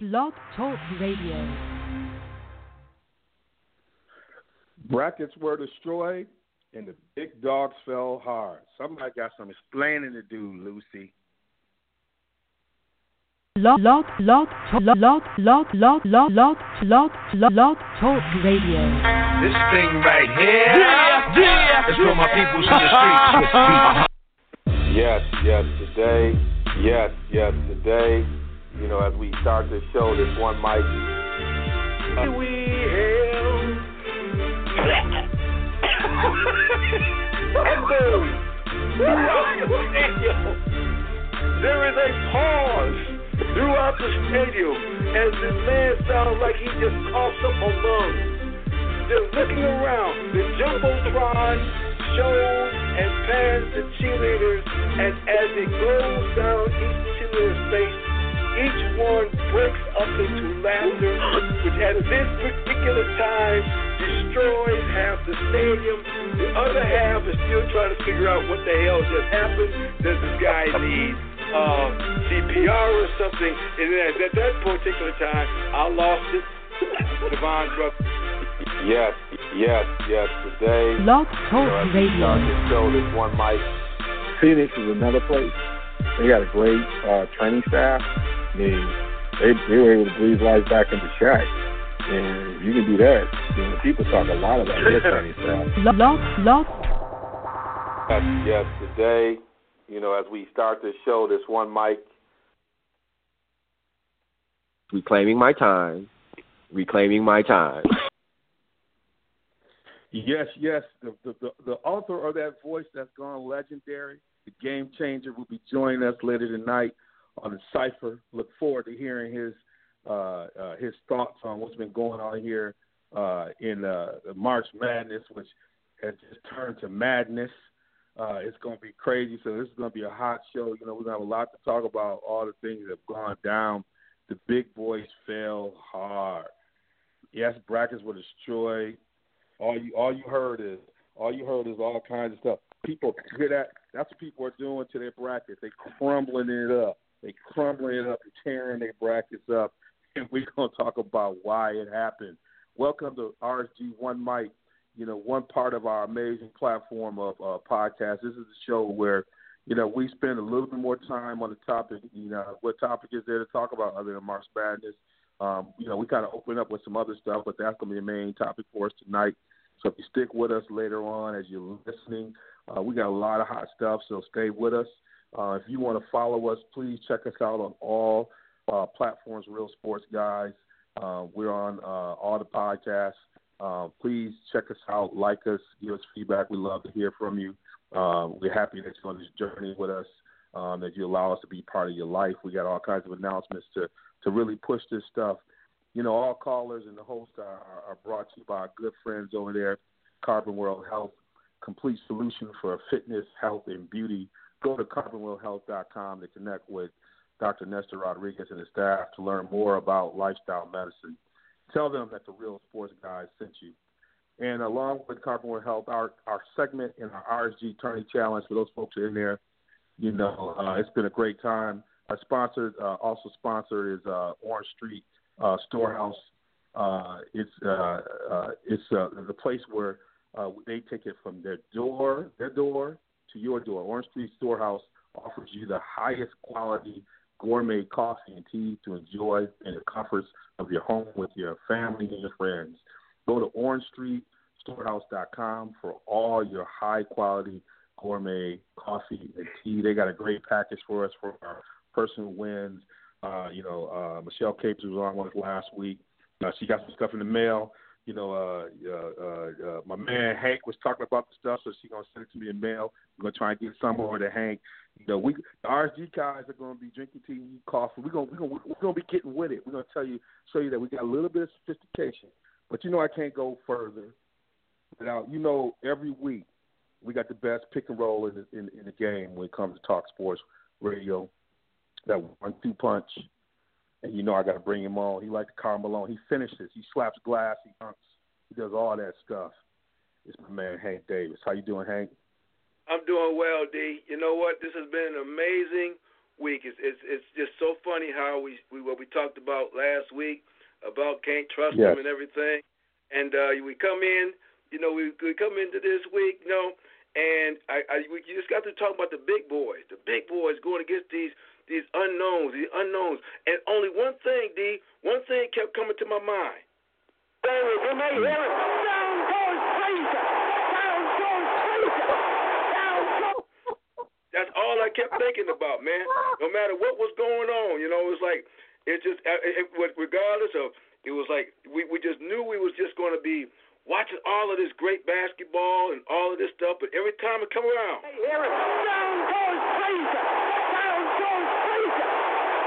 Blog Talk Radio. Brackets were destroyed and the big dogs fell hard. Somebody got some explaining to do, Lucy. Log, log, log, log, log, log, log, log, log, log, log, log, talk radio. This thing right here yeah, yeah. is for my peoples in the streets. Yes, yes, today. Yes, yes, today. You know, as we start this show, this one mic. We. There is a pause throughout the stadium as this man sounds like he just coughs up a lung. They're looking around. The Jumbotron shows and pans the cheerleaders, and as it goes down each cheerleader's face, each one breaks up into laughter, which at this particular time destroys half the stadium. The other half is still trying to figure out what the hell just happened. Does this guy need uh, CPR or something. And at, at that particular time, I lost it. Devon brother. Yes, yes, yes. Today, Blog Talk you Radio. know, as we start this show, this one mic. Phoenix is another place. They got a great uh, training staff. I mean, they they were able to breathe life back into Shaq. And if you can do that, you know, people talk a lot about their training staff. Log, log, Yes, yes, today. You know, as we start this show, this one mic. reclaiming my time, reclaiming my time. Yes, yes. The, the the the author of that voice that's gone legendary, the game changer, will be joining us later tonight on the cipher. Look forward to hearing his uh, uh, his thoughts on what's been going on here uh, in uh, March Madness, which has just turned to madness. Uh, it's going to be crazy. So this is going to be a hot show. You know, we're going to have a lot to talk about. All the things that have gone down. The big boys fell hard. Yes, brackets were destroyed. All you all you heard is all you heard is all kinds of stuff. People hear that. That's what people are doing to their brackets. They crumbling it up. They crumbling it up and tearing their brackets up. And we're gonna talk about why it happened. Welcome to RSG One Mic. You know, one part of our amazing platform of uh, podcast. This is a show where you know we spend a little bit more time on the topic. You know, what topic is there to talk about other than March Madness? Um, you know, we kind of open up with some other stuff, but that's going to be the main topic for us tonight. So if you stick with us later on as you're listening, uh, we got a lot of hot stuff, so stay with us. Uh, if you want to follow us, please check us out on all uh, platforms, Real Sports Guys. Uh, we're on uh, all the podcasts. Uh, please check us out, like us, give us feedback. We love to hear from you. Uh, we're happy that you're on this journey with us, um, that you allow us to be part of your life. We got all kinds of announcements to to really push this stuff. You know, all callers and the host are, are, are brought to you by our good friends over there, Carbon World Health, complete solution for fitness, health, and beauty. Go to carbonworldhealth.com to connect with Dr. Nestor Rodriguez and his staff to learn more about lifestyle medicine. Tell them that the Real Sports Guys sent you. And along with Carbon World Health, our, our segment in our RSG Tourney Challenge, for those folks are in there, you know, uh, it's been a great time. Our sponsor, uh, also sponsor, is uh, Orange Street uh, Storehouse. Uh, it's uh, it's the place where they take it from their door, their door to your door. Orange Street Storehouse offers you the highest quality gourmet coffee and tea to enjoy in the comforts of your home with your family and your friends. Go to orangestreetstorehouse.com for all your high quality gourmet coffee and tea. They got a great package for us for our person who wins. Uh, you know, uh, Michelle Capes was on one last week. Uh, she got some stuff in the mail. You know, uh, uh, uh, uh, my man Hank was talking about the stuff, so she's gonna send it to me in mail. I'm gonna try and get some over to Hank. You know, we the RSG guys are gonna be drinking tea, eating coffee. We're gonna we're gonna we're gonna be getting with it. We're gonna tell you, show you that we got a little bit of sophistication. But you know, I can't go further without you know every week we got the best pick and roll in the, in, in the game when it comes to talk sports radio. That one two punch, and you know I got to bring him on. He like to Karl Malone. He finishes. He slaps glass. He dunks. He does all that stuff. It's my man Hank Davis. How you doing, Hank? I'm doing well, D. You know what? This has been an amazing week. It's it's, it's just so funny how we, we what we talked about last week about can't trust Yes. them and everything, and uh, we come in, you know, we we come into this week, you know, and I, I we just got to talk about the big boys, the big boys going against these these unknowns, these unknowns, and only one thing, D, one thing kept coming to my mind. When they hear it, down goes Frazier, down goes Frazier, down goes. That's all I kept thinking about, man. No matter what was going on, you know, it was like it just, uh, it, it, regardless of, it was like we we just knew we was just going to be watching all of this great basketball and all of this stuff, but every time it come around, they hear it, down goes Frazier, down goes Frazier,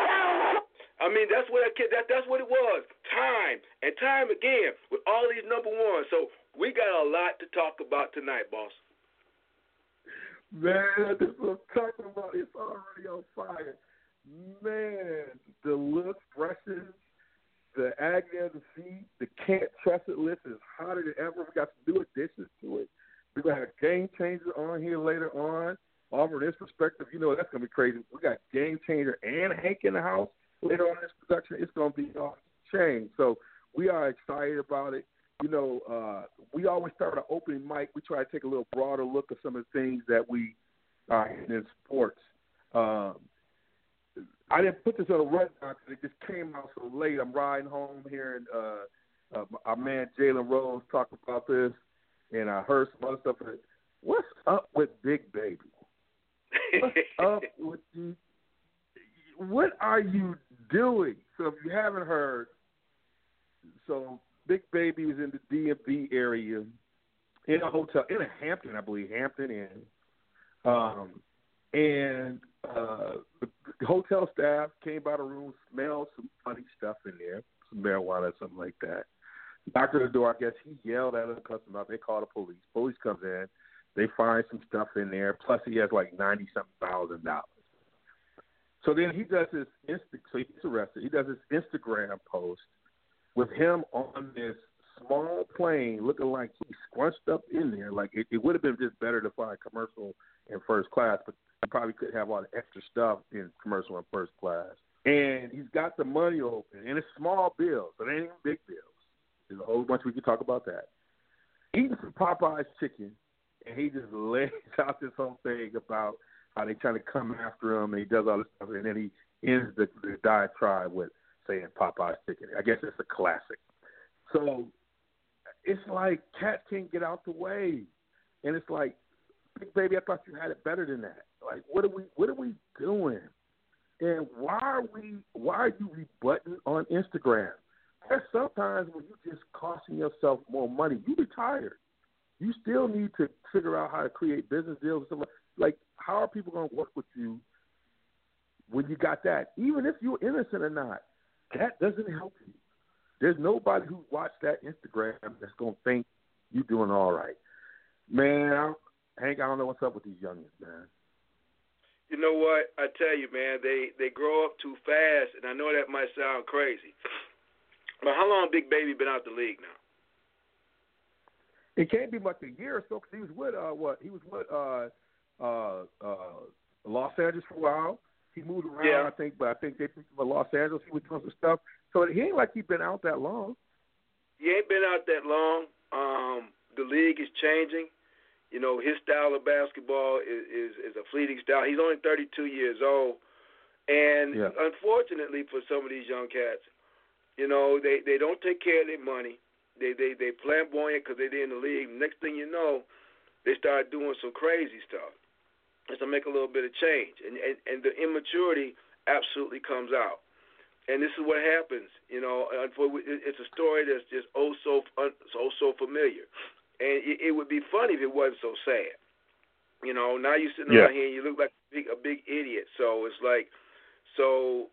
down goes. I mean, that's what kid. That that's what it was. Time and time again with all these number ones. So we got a lot to talk about tonight, boss. Man, this is talking about. It's already on fire. Man, the look freshes, the agony of the feet, the can't trust it list is hotter than ever. We got some new additions to it. We're to have game changer on here later on. All from this perspective, you know that's to be crazy. We got game changer and Hank in the house later on in this production. It's going to be off the chain. So we are excited about it. You know, uh, we always start an opening mic. We try to take a little broader look at some of the things that we are in sports. Um, I didn't put this on a rundown because it just came out so late. I'm riding home here, and uh, uh, our man Jalen Rose talked about this, and I heard some other stuff. But What's up with Big Baby? What's up with you? What are you doing? So if you haven't heard, so Big Baby was in the DMV area in a hotel in a Hampton, I believe, Hampton Inn. Um, and uh, the hotel staff came by the room, smelled some funny stuff in there, some marijuana something like that. Knocked on the door. I guess he yelled at the customer. They called the police. Police comes in. They find some stuff in there. Plus, he has like ninety something thousand dollars. So then he does his Insta. So he gets arrested. He does his Instagram post with him on this small plane, looking like he's scrunched up in there. Like it, it would have been just better to fly commercial in first class, but he probably could have all the extra stuff in commercial and first class. And he's got the money open, and it's small bills, so it ain't even big bills. There's a whole bunch we could talk about that. Eating some Popeye's chicken, and he just lays out this whole thing about how they trying to come after him, and he does all this stuff, and then he ends the, the diatribe with saying Popeye's chicken. I guess it's a classic. So it's like cats can't get out the way, and it's like, big baby, I thought you had it better than that. Like, what are we, what are we doing? And why are we, why are you rebutting on Instagram? There's sometimes when you're just costing yourself more money. You retired. You still need to figure out how to create business deals. Like, how are people going to work with you when you got that? Even if you're innocent or not, that doesn't help you. There's nobody who watched that Instagram that's gonna think you're doing all right. Man, I, Hank, I don't know what's up with these youngins, man. You know what? I tell you, man, they they grow up too fast, and I know that might sound crazy. But how long Big Baby been out the league now? It can't be much a year or so because he was with uh what? He was with uh uh uh Los Angeles for a while. He moved around, Yeah. I think, but I think they picked him in Los Angeles. He was doing some stuff. So he ain't like he's been out that long. He ain't been out that long. Um, the league is changing. You know, his style of basketball is, is is a fleeting style. He's only 32 years old, and Yeah. unfortunately for some of these young cats, you know, they they don't take care of their money. They they they flamboyant because they're in the league. Next thing you know, they start doing some crazy stuff. And so make a little bit of change, and and, and the immaturity absolutely comes out. And this is what happens, you know. It's a story that's just oh so so oh so familiar, and it, it would be funny if it wasn't so sad. You know, now you're sitting Yeah. around here and you look like a big, a big idiot. So it's like, so,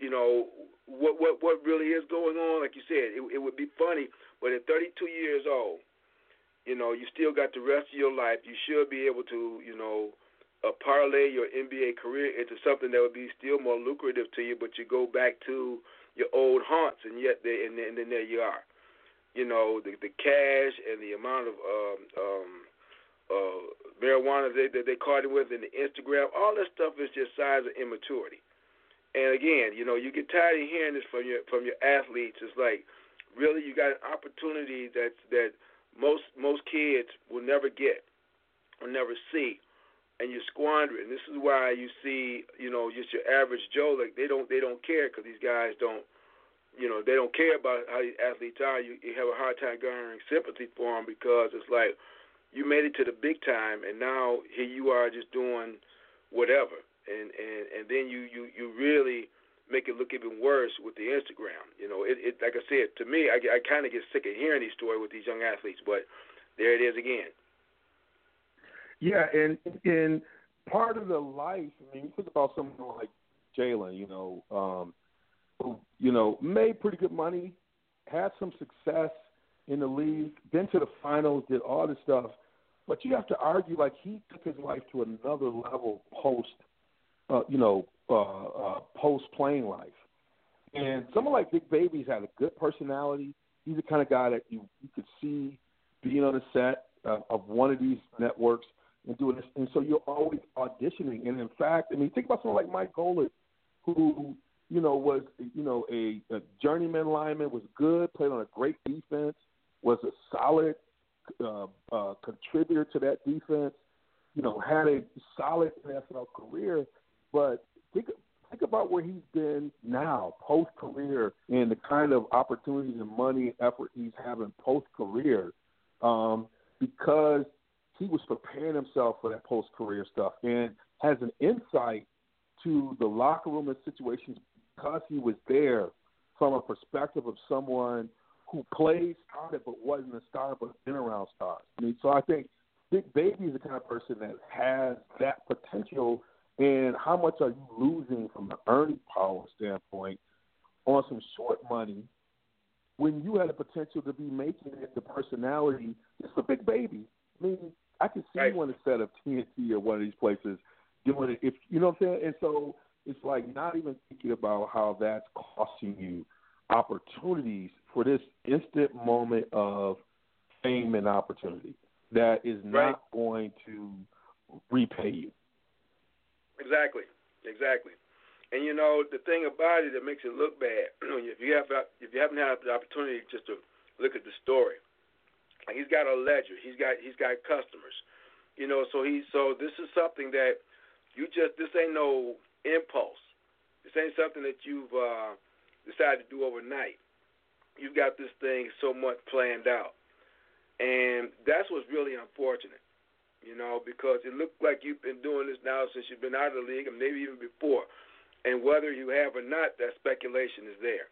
you know, what what what really is going on? Like you said, it, it would be funny, but at 32 years old, you know, you still got the rest of your life. You should be able to, you know, uh, parlay your NBA career into something that would be still more lucrative to you. But you go back to your old haunts, and yet they, and, and then there you are. You know, the the cash and the amount of um, um, uh, marijuana that they, they caught him with in the Instagram. All that stuff is just signs of immaturity. And again, you know, you get tired of hearing this from your from your athletes. It's like, really, you got an opportunity that that most most kids will never get, will never see, and you squander it. This is why you see, you know, just your average Joe, like they don't they don't care because these guys don't you know, they don't care about how these athletes are. You, you have a hard time garnering sympathy for them because it's like you made it to the big time, and now here you are just doing whatever, and and and then you you you really make it look even worse with the Instagram. You know, it, it like I said to me, I, I kind of get sick of hearing these stories with these young athletes, but there it is again. Yeah, and and part of the life. I mean, you think about someone like Jalen. You know. um who, you know, made pretty good money, had some success in the league, been to the finals, did all this stuff. But you have to argue like he took his life to another level post, uh, you know, uh, uh, post playing life. And someone like Big Baby's had a good personality. He's the kind of guy that you you could see being on the set uh, of one of these networks and doing this. And so you're always auditioning. And in fact, I mean, think about someone like Mike Golic, who you know, was you know a, a journeyman lineman, was good, played on a great defense, was a solid uh, uh, contributor to that defense. You know, had a solid NFL career, but think think about where he's been now, post career, and the kind of opportunities and money and effort he's having post career, um, because he was preparing himself for that post career stuff and has an insight to the locker room and situations because he was there from a perspective of someone who played, started, but wasn't a star, but been around stars. I mean, so I think Big Baby is the kind of person that has that potential. And how much are you losing from an earning power standpoint on some short money when you had the potential to be making it the personality? It's a Big Baby. I mean, I can see right. you on a set of TNT or one of these places doing it. If you know what I'm saying. And so it's like not even thinking about how that's costing you opportunities for this instant moment of fame and opportunity that is not right. going to repay you. Exactly, exactly. And you know the thing about it that makes it look bad, if you have if you haven't had the opportunity just to look at the story, he's got a ledger, he's got he's got customers, you know. So he so this is something that you just this ain't no impulse. This ain't something that you've uh, decided to do overnight. You've got this thing so much planned out. And that's what's really unfortunate, you know, because it looked like you've been doing this now since you've been out of the league, and maybe even before. And whether you have or not, that speculation is there.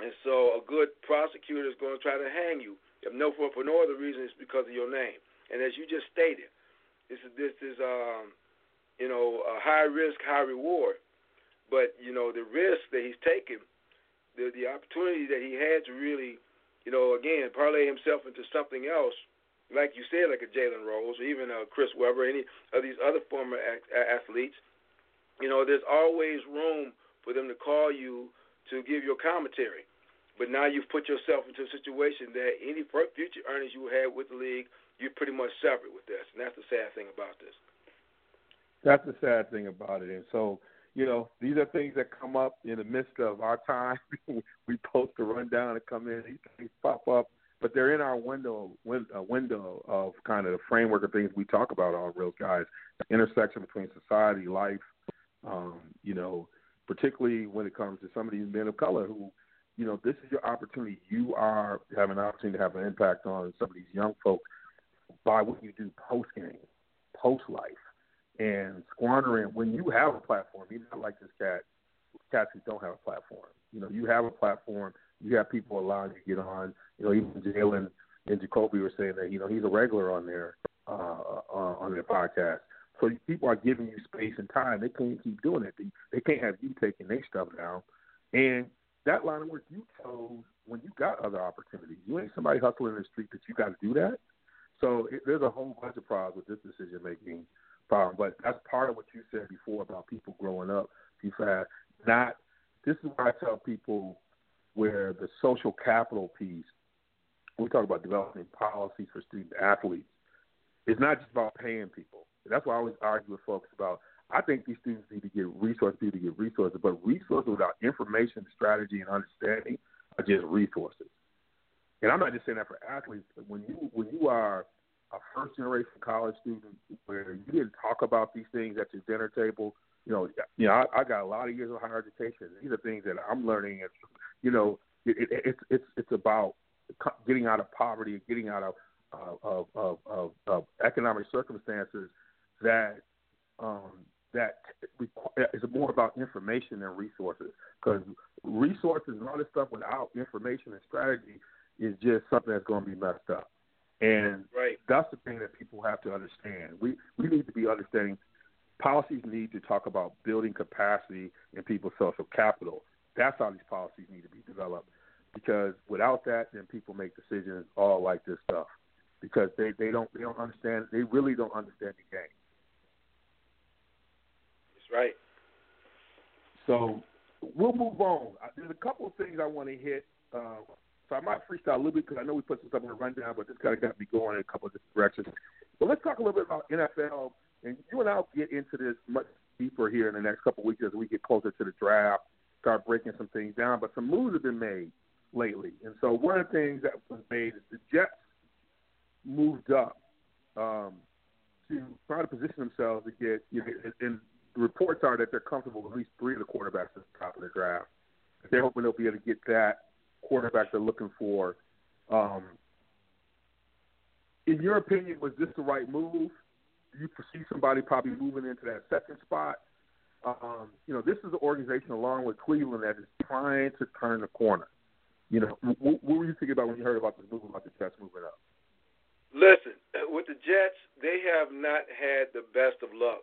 And so a good prosecutor is going to try to hang you, if no for, for no other reason, it's because of your name. And as you just stated, this is this is um, you know, a high risk, high reward. But you know, the risk that he's taken, the the opportunity that he had to really, you know, again parlay himself into something else, like you said, like a Jalen Rose or even a Chris Webber, any of these other former athletes. You know, there's always room for them to call you to give your commentary. But now you've put yourself into a situation that any future earnings you had with the league, you're pretty much severed with this, and that's the sad thing about this. That's the sad thing about it. And so, you know, these are things that come up in the midst of our time. we post a rundown and come in, these things pop up, but they're in our window win, window of kind of the framework of things we talk about on Real Guys, the intersection between society, life, um, you know, particularly when it comes to some of these men of color who, you know, this is your opportunity. You are having an opportunity to have an impact on some of these young folks by what you do post game, post life and squandering when you have a platform. You're not like this cat, cats who don't have a platform. You know, you have a platform. You have people allowing you to get on. You know, even Jalen and Jacoby were saying that you know he's a regular on their uh, uh, on their podcast. So people are giving you space and time. They can't keep doing it. They, they can't have you taking their stuff down. And that line of work you chose when you got other opportunities. You ain't somebody hustling in the street that you got to do that. So it, there's a whole bunch of problems with this decision making problem. But that's part of what you said before about people growing up too fast. Not this is why I tell people where the social capital piece. We talk about developing policies for student athletes. it's not just about paying people. That's why I always argue with folks about. I think these students need to get resources, need to get resources, but resources without information, strategy, and understanding are just resources. And I'm not just saying that for athletes. When you when you are a first generation college student where you didn't talk about these things at your dinner table, you know, you know, I, I got a lot of years of higher education. These are things that I'm learning. And, you know, it, it, it's it's it's about getting out of poverty, getting out of of of, of, of economic circumstances that um, that is more about information than resources. Because resources and all this stuff without information and strategy is just something that's going to be messed up. And right. that's the thing that people have to understand. We we need to be understanding policies need to talk about building capacity in people's social capital. That's how these policies need to be developed. Because without that, then people make decisions all like this stuff. Because they, they don't they don't understand they really don't understand the game. Right. So we'll move on. There's a couple of things I want to hit. Uh, so I might freestyle a little bit because I know we put some stuff in the rundown, but this kind of got me going in a couple of different directions. But let's talk a little bit about NFL, and you and I'll get into this much deeper here in the next couple of weeks as we get closer to the draft, start breaking some things down. But some moves have been made lately, and so one of the things that was made is the Jets moved up um, to try to position themselves to get. You know, and reports are that they're comfortable with at least three of the quarterbacks at the top of the draft. They're hoping they'll be able to get that quarterback they're looking for. Um, in your opinion, was this the right move? Do you foresee somebody probably moving into that second spot? Um, you know, this is an organization along with Cleveland that is trying to turn the corner. You know, what, what were you thinking about when you heard about this move about the Jets moving up? Listen, with the Jets, they have not had the best of luck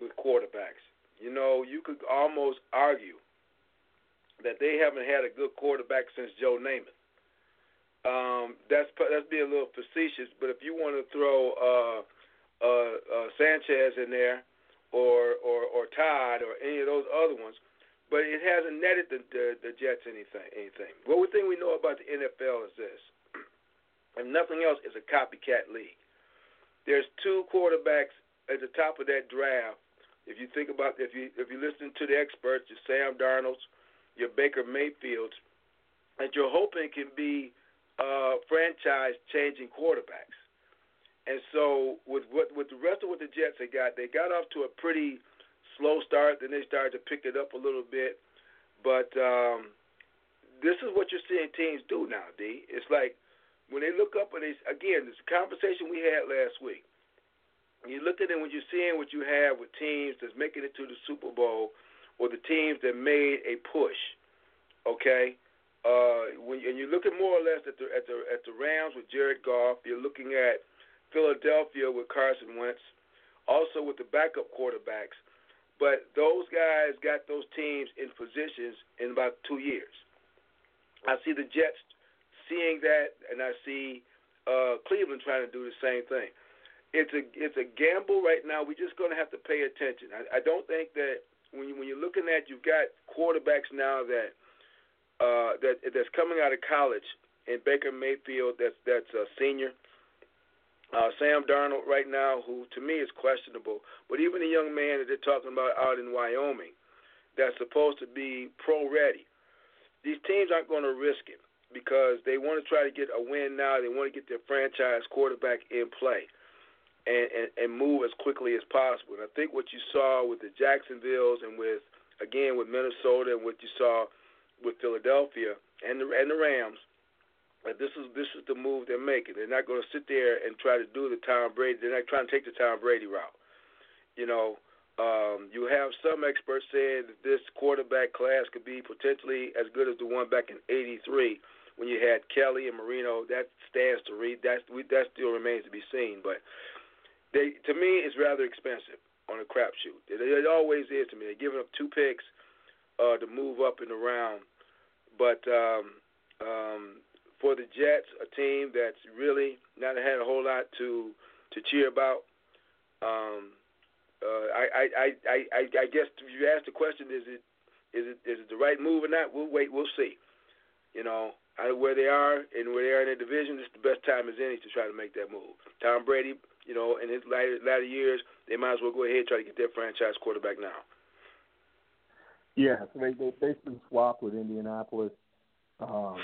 with quarterbacks. You know, you could almost argue that they haven't had a good quarterback since Joe Namath. Um, that's that's being a little facetious, but if you want to throw uh, uh, uh, Sanchez in there, or or or Todd, or any of those other ones, but it hasn't netted the, the the Jets anything. Anything. What one thing we know about the NFL is this: if nothing else, it's a copycat league. There's two quarterbacks at the top of that draft. If you think about if you if you listen to the experts, your Sam Darnold's, your Baker Mayfields, that you're hoping can be uh, franchise changing quarterbacks. And so with what with the rest of what the Jets they got, they got off to a pretty slow start. Then they started to pick it up a little bit. But um, this is what you're seeing teams do now, D. It's like when they look up and they again, this conversation we had last week. You look at it when you're seeing what you have with teams that's making it to the Super Bowl or the teams that made a push. Okay, uh, when and you look at more or less at the at the at the Rams with Jared Goff, you're looking at Philadelphia with Carson Wentz, also with the backup quarterbacks. But those guys got those teams in positions in about two years. I see the Jets seeing that, and I see uh, Cleveland trying to do the same thing. It's a it's a gamble right now. We're just going to have to pay attention. I, I don't think that when you, when you're looking at you've got quarterbacks now that uh, that that's coming out of college in Baker Mayfield that's that's a senior. Uh, Sam Darnold right now, who to me is questionable, but even a young man that they're talking about out in Wyoming, that's supposed to be pro ready. These teams aren't going to risk it because they want to try to get a win now. They want to get their franchise quarterback in play and, and, and move as quickly as possible. And I think what you saw with the Jacksonville's and with again with Minnesota and what you saw with Philadelphia and the and the Rams, that this is this is the move they're making. They're not going to sit there and try to do the Tom Brady. They're not trying to take the Tom Brady route. You know, um, you have some experts saying that this quarterback class could be potentially as good as the one back in '83 when you had Kelly and Marino. That stands to read. That that still remains to be seen. But they to me it's rather expensive on a crapshoot. It, it always is to me. They're giving up two picks uh, to move up in the round, but um, um, for the Jets, a team that's really not had a whole lot to to cheer about. Um, uh, I, I, I, I, I guess if you ask the question, is it is it is it the right move or not? We'll wait. We'll see. You know, where they are and where they are in the division, it's the best time as any to try to make that move. Tom Brady, you know, in his latter, latter years, they might as well go ahead and try to get their franchise quarterback now. Yeah, so they, they basically swapped with Indianapolis um,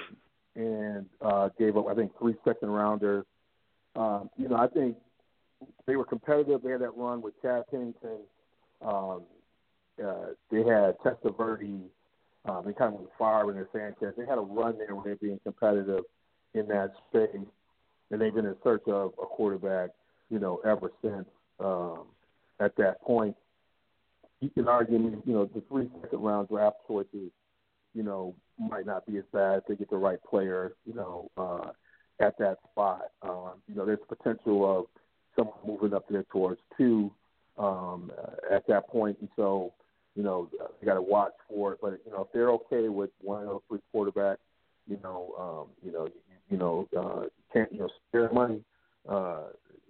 and uh, gave up, I think, three second rounders. Um, you know, I think they were competitive. They had that run with Chad Pennington. Um, uh, they had Testaverde. Um, they kind of went far with their Sanchez. They had a run there where they're being competitive in that space, and they've been in search of a quarterback, you know, ever since um, at that point. You can argue, you know, the three second round draft choices, you know, might not be as bad if they get the right player, you know, uh, at that spot. Um, you know, there's potential of someone moving up there towards two um, at that point, and so you know you got to watch for it. But you know, if they're okay with one of those three quarterbacks, you know, um, you know, you, you know, uh, can't you know spare money. Uh,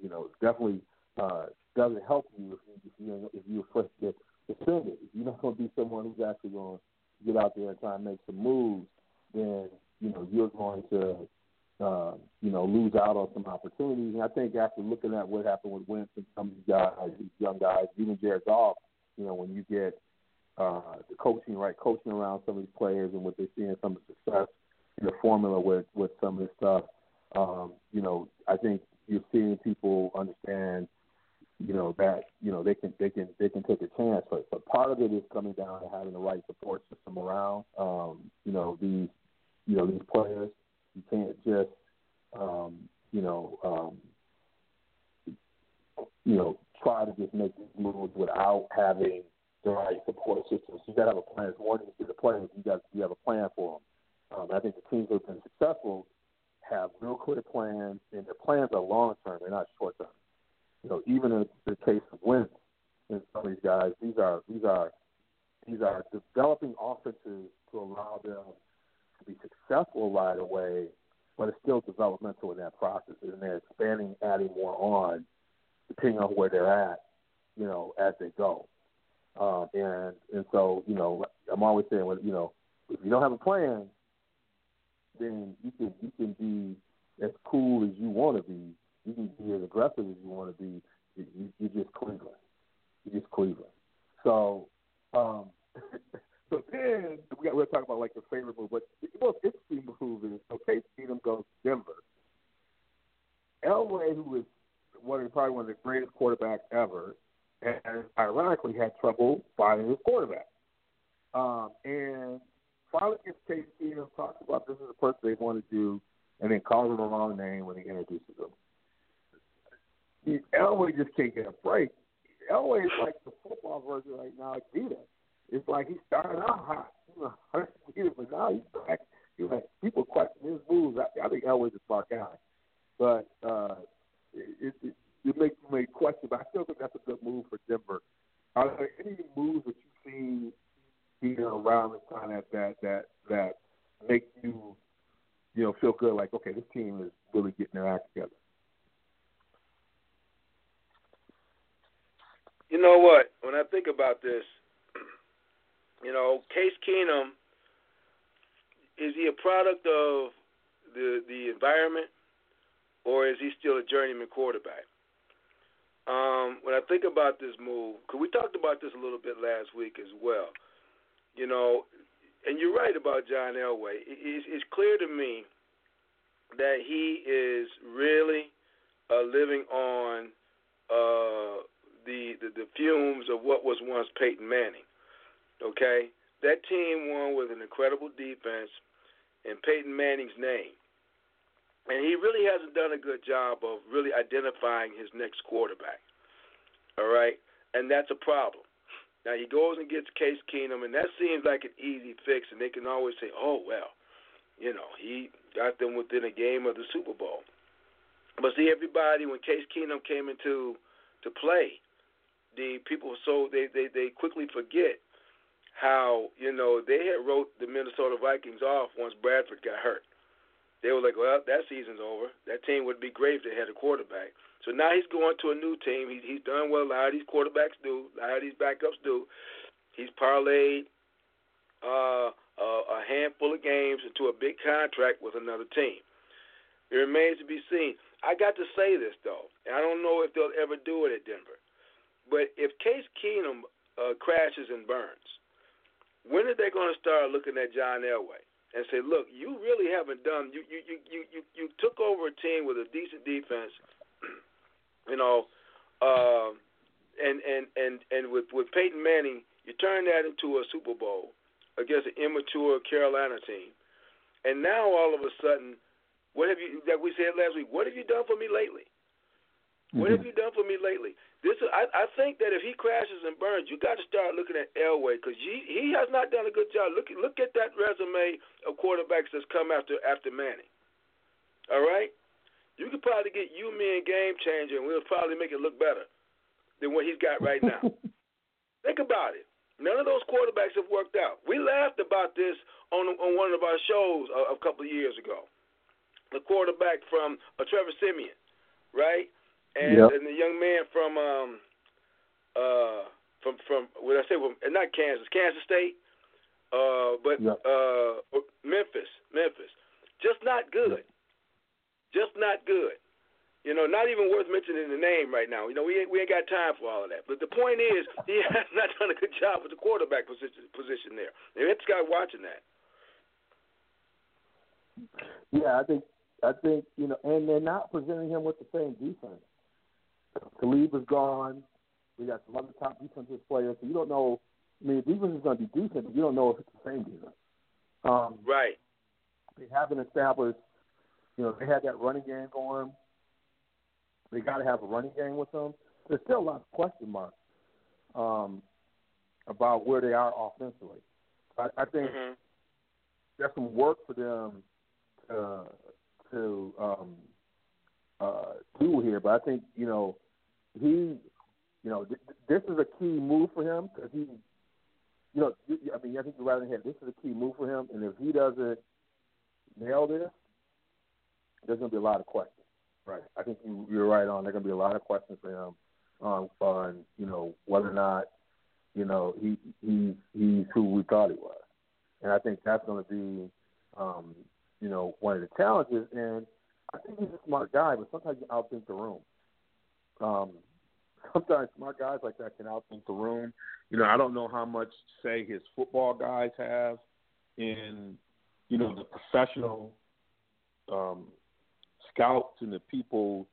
you know, definitely uh, doesn't help you if you if you if you first get suspended. If you're not going to be someone who's actually going to get out there and try and make some moves, then you know you're going to uh, you know, lose out on some opportunities. And I think after looking at what happened with Wentz and some of these guys, these young guys, even Jared Goff, you know, when you get uh, the coaching right, coaching around some of these players and what they're seeing some of the success in the formula with with some of this stuff, um, you know, I think you're seeing people understand, you know, that you know they can they can they can take a chance. But but part of it is coming down to having the right support system around, um, you know, these you know these players you can't just, um, you know, um, you know, try to just make these moves without having the right support systems. You got to have a plan. It's more than just the players. You got you have a plan for them. Um, I think the teams that have been successful have real clear plans, and their plans are long term. They're not short term. You know, even in the case of Wentz and some of these guys, these are these are these are developing offenses to allow them to be successful right away, but it's still developmental in that process, and they're expanding, adding more on, depending on where they're at, you know, as they go. Uh, and and so you know, I'm always saying, well, you know, if you don't have a plan, then you can you can be as cool as you want to be. You can be as aggressive as you want to be. You, you're just Cleveland. You're just Cleveland. So um, So then we got we're talking about like the favorite move, but the most interesting move is Case Keenum goes to Denver. Elway, who is one of probably one of the greatest quarterbacks ever, and ironically had trouble finding his quarterback. Um, and finally gets Case Keenum, talks about this is the person they want to do, and then calls him the wrong name when he introduces him. Elway just can't get a break. Elway is like the football version right now of Vita it's like he started out hot, you know, but now he's back. You know, people question his moves. I, I think Elway's a smart guy, but uh, it, it, it makes me question. But I still think that's a good move for Denver. Are there any moves that you've seen here around this time that that that that make you you know feel good? Like okay, this team is really getting their act together. You know what? When I think about this, you know, Case Keenum is he a product of the the environment, or is he still a journeyman quarterback? Um, when I think about this move, because we talked about this a little bit last week as well, you know, and you're right about John Elway. It's, it's clear to me that he is really uh, living on uh, the, the the fumes of what was once Peyton Manning. Okay? That team won with an incredible defense in Peyton Manning's name. And he really hasn't done a good job of really identifying his next quarterback. All right? And that's a problem. Now he goes and gets Case Keenum, and that seems like an easy fix, and they can always say, "Oh well, you know, he got them within a game of the Super Bowl." But see, everybody when Case Keenum came into to play, the people so they they they quickly forget how you know they had wrote the Minnesota Vikings off once Bradford got hurt. They were like, well, that season's over. That team would be great if they had a quarterback. So now he's going to a new team. He's he's done what a lot of these quarterbacks do, a lot of these backups do. He's parlayed uh, uh, a handful of games into a big contract with another team. It remains to be seen. I got to say this though, and I don't know if they'll ever do it at Denver. But if Case Keenum uh, crashes and burns, when are they going to start looking at John Elway and say, "Look, you really haven't done. You you you you you, you took over a team with a decent defense, you know, uh, and and and and with with Peyton Manning, you turned that into a Super Bowl against an immature Carolina team, and now all of a sudden, what have you? That we said last week. What have you done for me lately? Mm-hmm. What have mm-hmm. you done for me lately? This I, I think that if he crashes and burns, you got to start looking at Elway because he he has not done a good job. Look look at that resume of quarterbacks that's come after after Manning. All right, you could probably get you, me, and Game Changer, and we'll probably make it look better than what he's got right now. Think about it. None of those quarterbacks have worked out. We laughed about this on on one of our shows a, a couple of years ago. The quarterback from uh, Trevor Siemian, right? and, yep. and the young man from um uh from from what I say from not Kansas, Kansas State, uh but yep. uh Memphis, Memphis. Just not good. Just not good. You know, not even worth mentioning the name right now. You know, we ain't we ain't got time for all of that. But the point is, he has not done a good job with the quarterback position position there. And it's got watching that. Yeah, I think I think you know, and they're not presenting him with the same defense. Talib is gone. We got some other top defensive players. So you don't know. I mean, defense is going to be decent, but you don't know if it's the same defense. Um, right. They haven't established. You know, they had that running game going. They got to have a running game with them. There's still a lot of question marks um, about where they are offensively. I, I think mm-hmm. there's some work for them to to um, uh, do here. But I think you know he, you know, th- this is a key move for him because he, you know, I mean, I think you're right ahead. This is a key move for him, and if he doesn't nail this, there's going to be a lot of questions. Right. I think you, you're right on. There's going to be a lot of questions for him um, on, you know, whether or not, you know, he he he's who we thought he was, and I think that's going to be, um, you know, one of the challenges. And I think he's a smart guy, but sometimes you outthink the room. Um, sometimes smart guys like that can outthink the room. You know, I don't know how much say his football guys have in, you know, the professional um, scouts and the people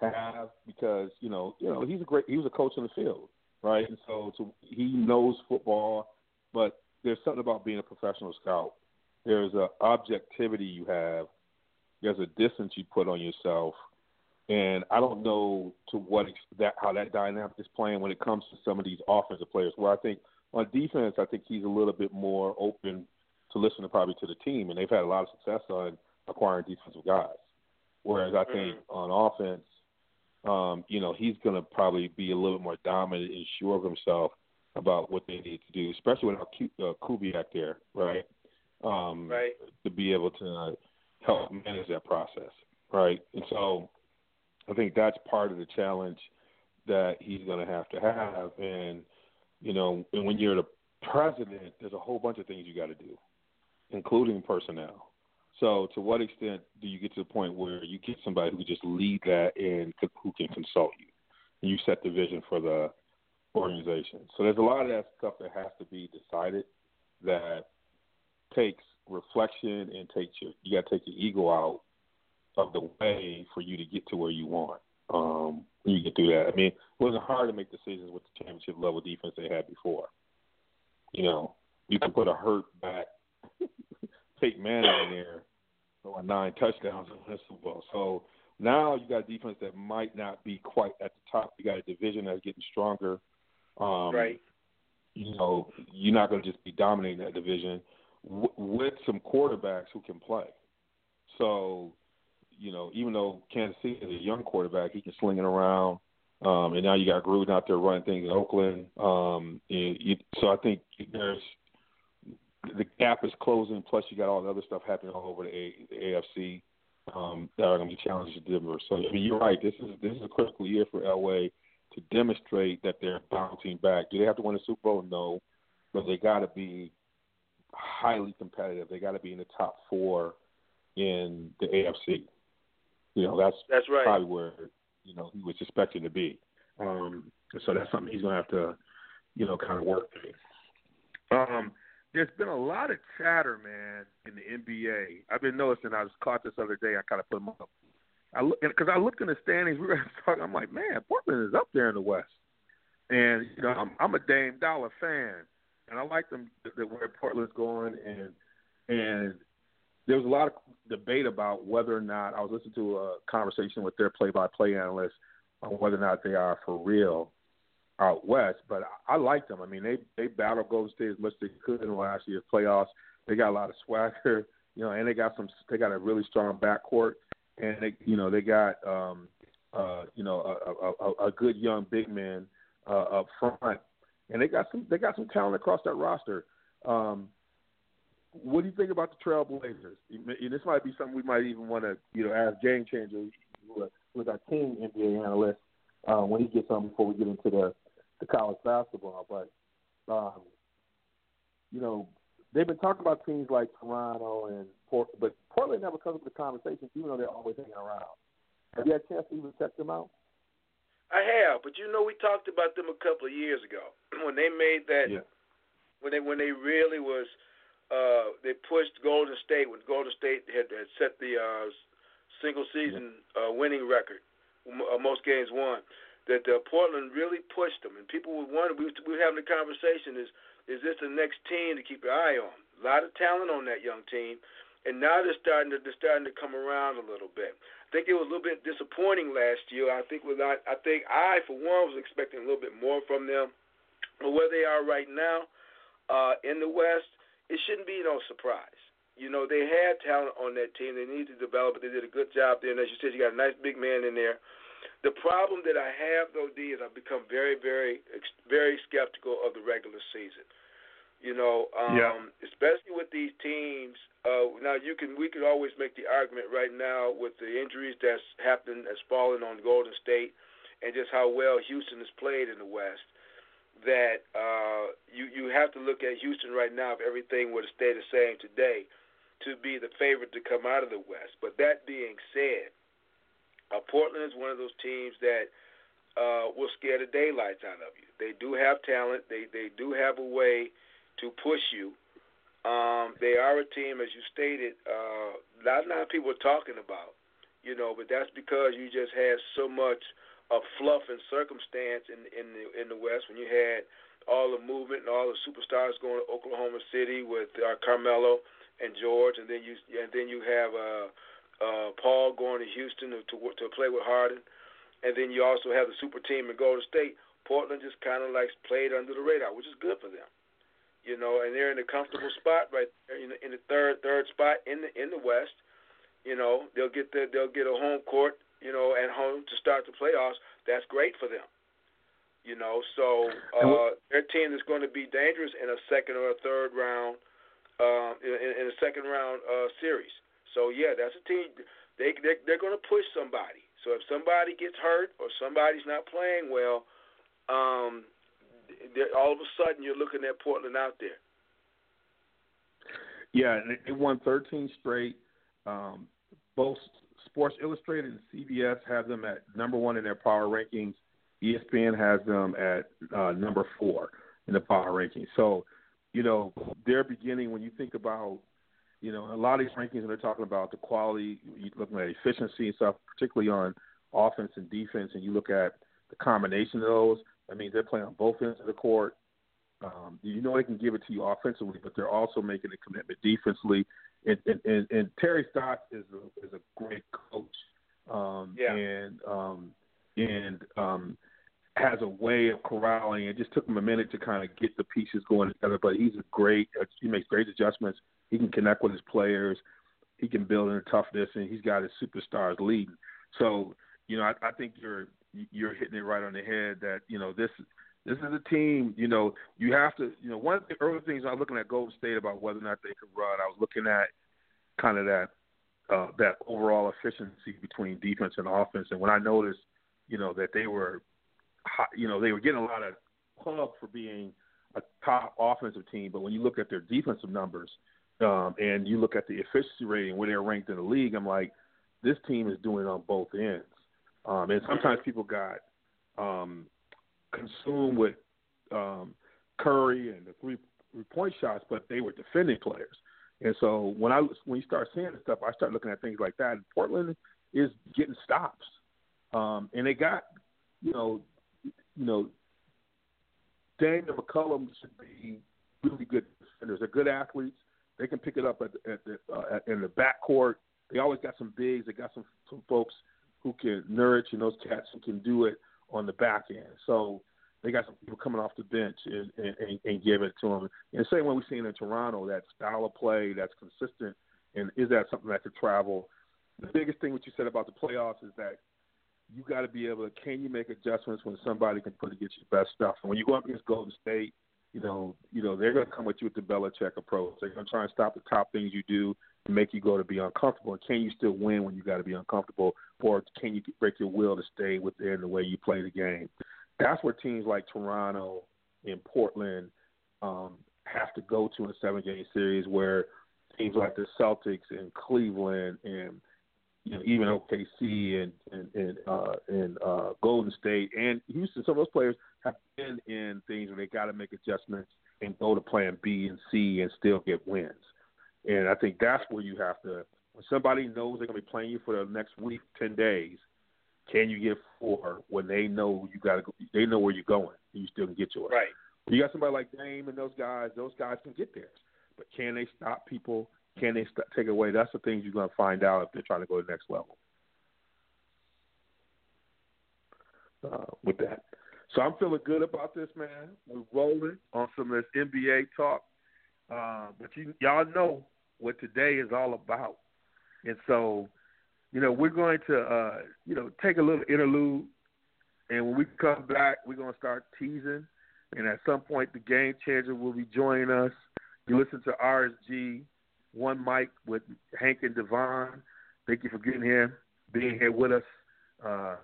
have because you know, you know, he's a great. He was a coach in the field, right? And so, so he knows football, but there's something about being a professional scout. There's a objectivity you have. There's a distance you put on yourself and I don't know to what that how that dynamic is playing when it comes to some of these offensive players. Where I think on defense, I think he's a little bit more open to listening probably to the team, and they've had a lot of success on acquiring defensive guys. Whereas I think mm-hmm. on offense, um, you know, he's going to probably be a little bit more dominant and sure of himself about what they need to do, especially without uh, Kubiak there, right? Um, right. To be able to uh, help manage that process, right? And so I think that's part of the challenge that he's going to have to have. And you know, and when you're the president, there's a whole bunch of things you got to do, including personnel. So, to what extent do you get to the point where you get somebody who just lead that and who can consult you, and you set the vision for the organization? So, there's a lot of that stuff that has to be decided that takes reflection and takes your you got to take your ego out of the way for you to get to where you want. Um, you get through that, I mean, it wasn't hard to make decisions with the championship level defense they had before. You know, you can put a hurt back, take Manning in there, for nine touchdowns in the Super Bowl. So now you got a defense that might not be quite at the top. You got a division that's getting stronger. Um, right. You know, you're not going to just be dominating that division w- with some quarterbacks who can play. So you know, even though Kansas City is a young quarterback, he can sling it around. Um, and now you got Gruden out there running things in Oakland. Um, and you, so I think there's the gap is closing. Plus, you got all the other stuff happening all over the, a, the AFC um, that are going to be challenges to Denver. So I mean, you're right. This is this is a critical year for Elway to demonstrate that they're bouncing back. Do they have to win a Super Bowl? No, but they got to be highly competitive. They got to be in the top four in the AFC. You know, that's That's right. probably where you know he was expected to be. Um, so that's something he's gonna have to, you know, kind of work through. Um, there's been a lot of chatter, man, in the NBA. I've been noticing. I was caught this other day. I kind of put them up. I look because I looked in the standings. We were talking. I'm like, man, Portland is up there in the West, and you know, I'm, I'm a Dame Dollar fan, and I like them the, where Portland's going, and and there was a lot of debate about whether or not I was listening to a conversation with their play-by-play analyst on whether or not they are for real out west. But I, I like them. I mean, they they battled Golden State as much as they could in last year's playoffs. They got a lot of swagger, you know, and they got some. They got a really strong backcourt, and they, you know, they got, um, uh, you know, a, a, a, a good young big man uh, up front, and they got some. They got some talent across that roster. Um, what do you think about the Trailblazers? And this might be something we might even want to, you know, ask Game Changer, with our team NBA analyst, uh, when he gets on before we get into the the college basketball. But um, you know, they've been talking about teams like Toronto and Port, but Portland never comes up with the conversation, even though they're always hanging around. Have you had a chance to even check them out? I have, but you know, we talked about them a couple of years ago when they made that. Yeah. When they when they really was, uh, they pushed Golden State when Golden State had, had set the uh, single season uh, winning record, uh, most games won that uh, Portland really pushed them, and people would wonder. We, we were having a conversation: is is this the next team to keep your eye on? A lot of talent on that young team, and now they're starting to they're starting to come around a little bit. I think it was a little bit disappointing last year. I think without I think I for one was expecting a little bit more from them, but where they are right now uh, in the West, it shouldn't be no surprise. You know, they had talent on that team. They need to develop it. They did a good job there. And as you said, you got a nice big man in there. The problem that I have though, D, is I've become very, very, very skeptical of the regular season. You know, um, yeah. especially with these teams. Uh, now you can we could always make the argument right now with the injuries that's happened, that's fallen on Golden State, and just how well Houston has played in the West. That uh, you you have to look at Houston right now if everything were to stay the same today, to be the favorite to come out of the West. But that being said, uh, Portland is one of those teams that uh, will scare the daylights out of you. They do have talent. They they do have a way to push you. Um, they are a team, as you stated, uh, not a lot of people are talking about, you know, but that's because you just had so much of fluff and circumstance in in the in the West when you had all the movement and all the superstars going to Oklahoma City with uh, Carmelo and George, and then you and then you have uh, uh, Paul going to Houston to, to to play with Harden, and then you also have the super team in Golden State. Portland just kind of like played under the radar, which is good for them, you know. And they're in a comfortable spot right there in the, in the third third spot in the in the West. You know, they'll get the they'll get a home court, you know, at home to start the playoffs. That's great for them. You know, so uh, their team is going to be dangerous in a second or a third round, uh, in, in a second round uh, series. So yeah, that's a team. They they're, they're going to push somebody. So if somebody gets hurt or somebody's not playing well, um, all of a sudden you're looking at Portland out there. Yeah, and they won 13 straight. Um, both Sports Illustrated and CBS have them at number one in their power rankings. ESPN has them at uh, number four in the power rankings. So, you know, they're beginning when you think about you know, a lot of these rankings, when they're talking about the quality, you looking at efficiency and stuff, particularly on offense and defense, and you look at the combination of those. I mean, they're playing on both ends of the court. Um, you know they can give it to you offensively, but they're also making a commitment defensively. And, and, and, and Terry Stotts is a, is a great coach. Um, yeah. And um, and um, has a way of corralling. It just took him a minute to kind of get the pieces going together, but he's a great. He makes great adjustments. He can connect with his players. He can build in toughness, and he's got his superstars leading. So, you know, I, I think you're you're hitting it right on the head. That you know this this is a team. You know, you have to. You know, one of the early things I was looking at Golden State about whether or not they could run. I was looking at kind of that uh, that overall efficiency between defense and offense. And when I noticed, you know, that they were, you know, they were getting a lot of pub for being a top offensive team, but when you look at their defensive numbers um, and you look at the efficiency rating where they're ranked in the league, I'm like, this team is doing on both ends. Um, and sometimes people got um, consumed with um, Curry and the three point shots, but they were defending players. And so when I when you start seeing this stuff, I start looking at things like that. And Portland is getting stops, um, and they got you know you know Daniel McCollum should be really good defenders. They're good athletes. They can pick it up at, at the, uh, in the backcourt. They always got some bigs. They got some some folks who can nourish and those cats who can do it on the back end. So they got some people coming off the bench and, and, and give it to them. And the same way we've seen in Toronto, that style of play that's consistent, and is that something that could travel? The biggest thing what you said about the playoffs is that you got to be able to can you make adjustments when somebody can put against your best stuff. And when you go up against Golden State, you know, you know they're going to come at you with the Belichick approach. They're going to try and stop the top things you do and make you go to be uncomfortable. And can you still win when you got to be uncomfortable, or can you break your will to stay within the way you play the game? That's where teams like Toronto and Portland um, have to go to in a seven-game series, where teams like the Celtics and Cleveland and you know, even OKC and and and, uh, and uh, Golden State and Houston, some of those players have been in things where they got to make adjustments and go to Plan B and C and still get wins. And I think that's where you have to. When somebody knows they're going to be playing you for the next week, ten days, can you get four when they know you got to? go They know where you're going, and you still can get yours. Right. You got somebody like Dame and those guys; those guys can get theirs. But can they stop people? Can they st- take away? That's the things you're going to find out if they're trying to go to the next level. Uh, with that, so I'm feeling good about this, man. We're rolling on some of this NBA talk, uh, but you, y'all know what today is all about, and so you know we're going to uh, you know take a little interlude, and when we come back, we're going to start teasing, and at some point the game changer will be joining us. You listen to RSG one mic with Hank and Devon. Thank you for getting here, being here with us. Uh,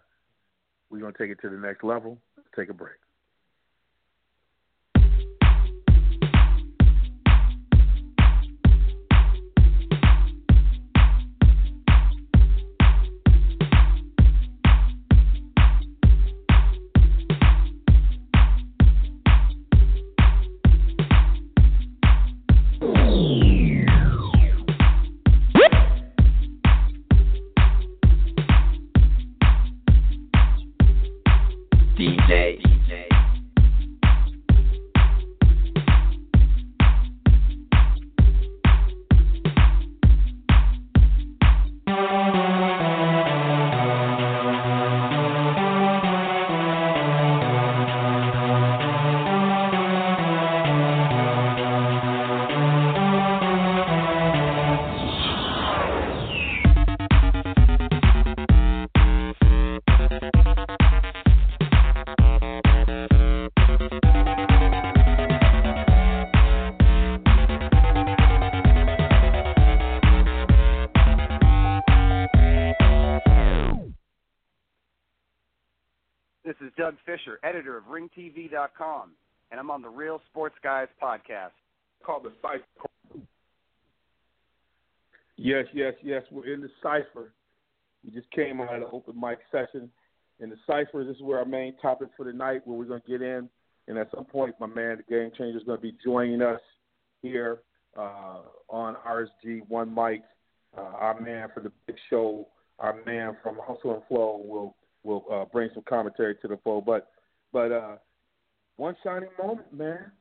we're going to take it to the next level. Take a break. Editor of RingTV.com, and I'm on the Real Sports Guys podcast. Called the Cipher. Yes, yes, yes. We're in the Cipher. We just came out of the open mic session. In the Cipher, this is where our main topic for the night, where we're going to get in. And at some point, my man, the Game Changer, is going to be joining us here uh, on RSG One Mic. Uh, our man for the big show, our man from Hustle and Flow will will uh, bring some commentary to the fold. But but uh, one shining moment, man.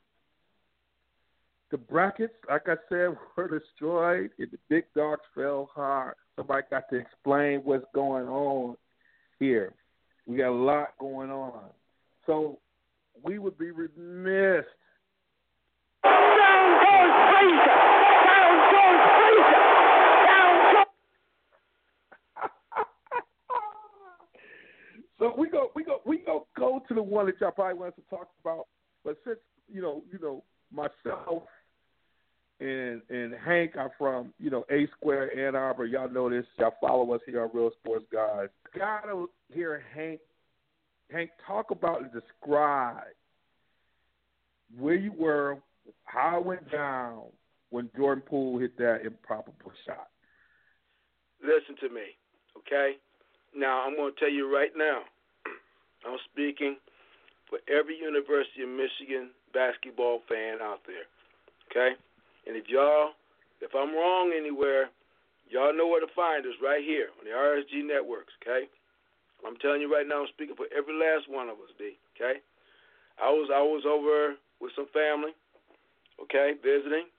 The brackets, like I said, were destroyed, and the big dogs fell hard. Somebody got to explain what's going on here. We got a lot going on, so we would be remiss. Down goes Frazier! Down goes Frazier! Down goes... So we go, we go, we go, go to the one that y'all probably want us to talk about. But since you know, you know, myself and and Hank are from you know A Square Ann Arbor. Y'all know this. Y'all follow us here on Real Sports Guys. Gotta hear Hank Hank talk about and describe where you were, how it went down when Jordan Poole hit that improbable shot. Listen to me, okay? Now I'm going to tell you right now. I'm speaking for every University of Michigan basketball fan out there, okay? And if y'all, if I'm wrong anywhere, y'all know where to find us right here on the RSG networks, okay? I'm telling you right now, I'm speaking for every last one of us, D. Okay, I was I was over with some family, okay, visiting,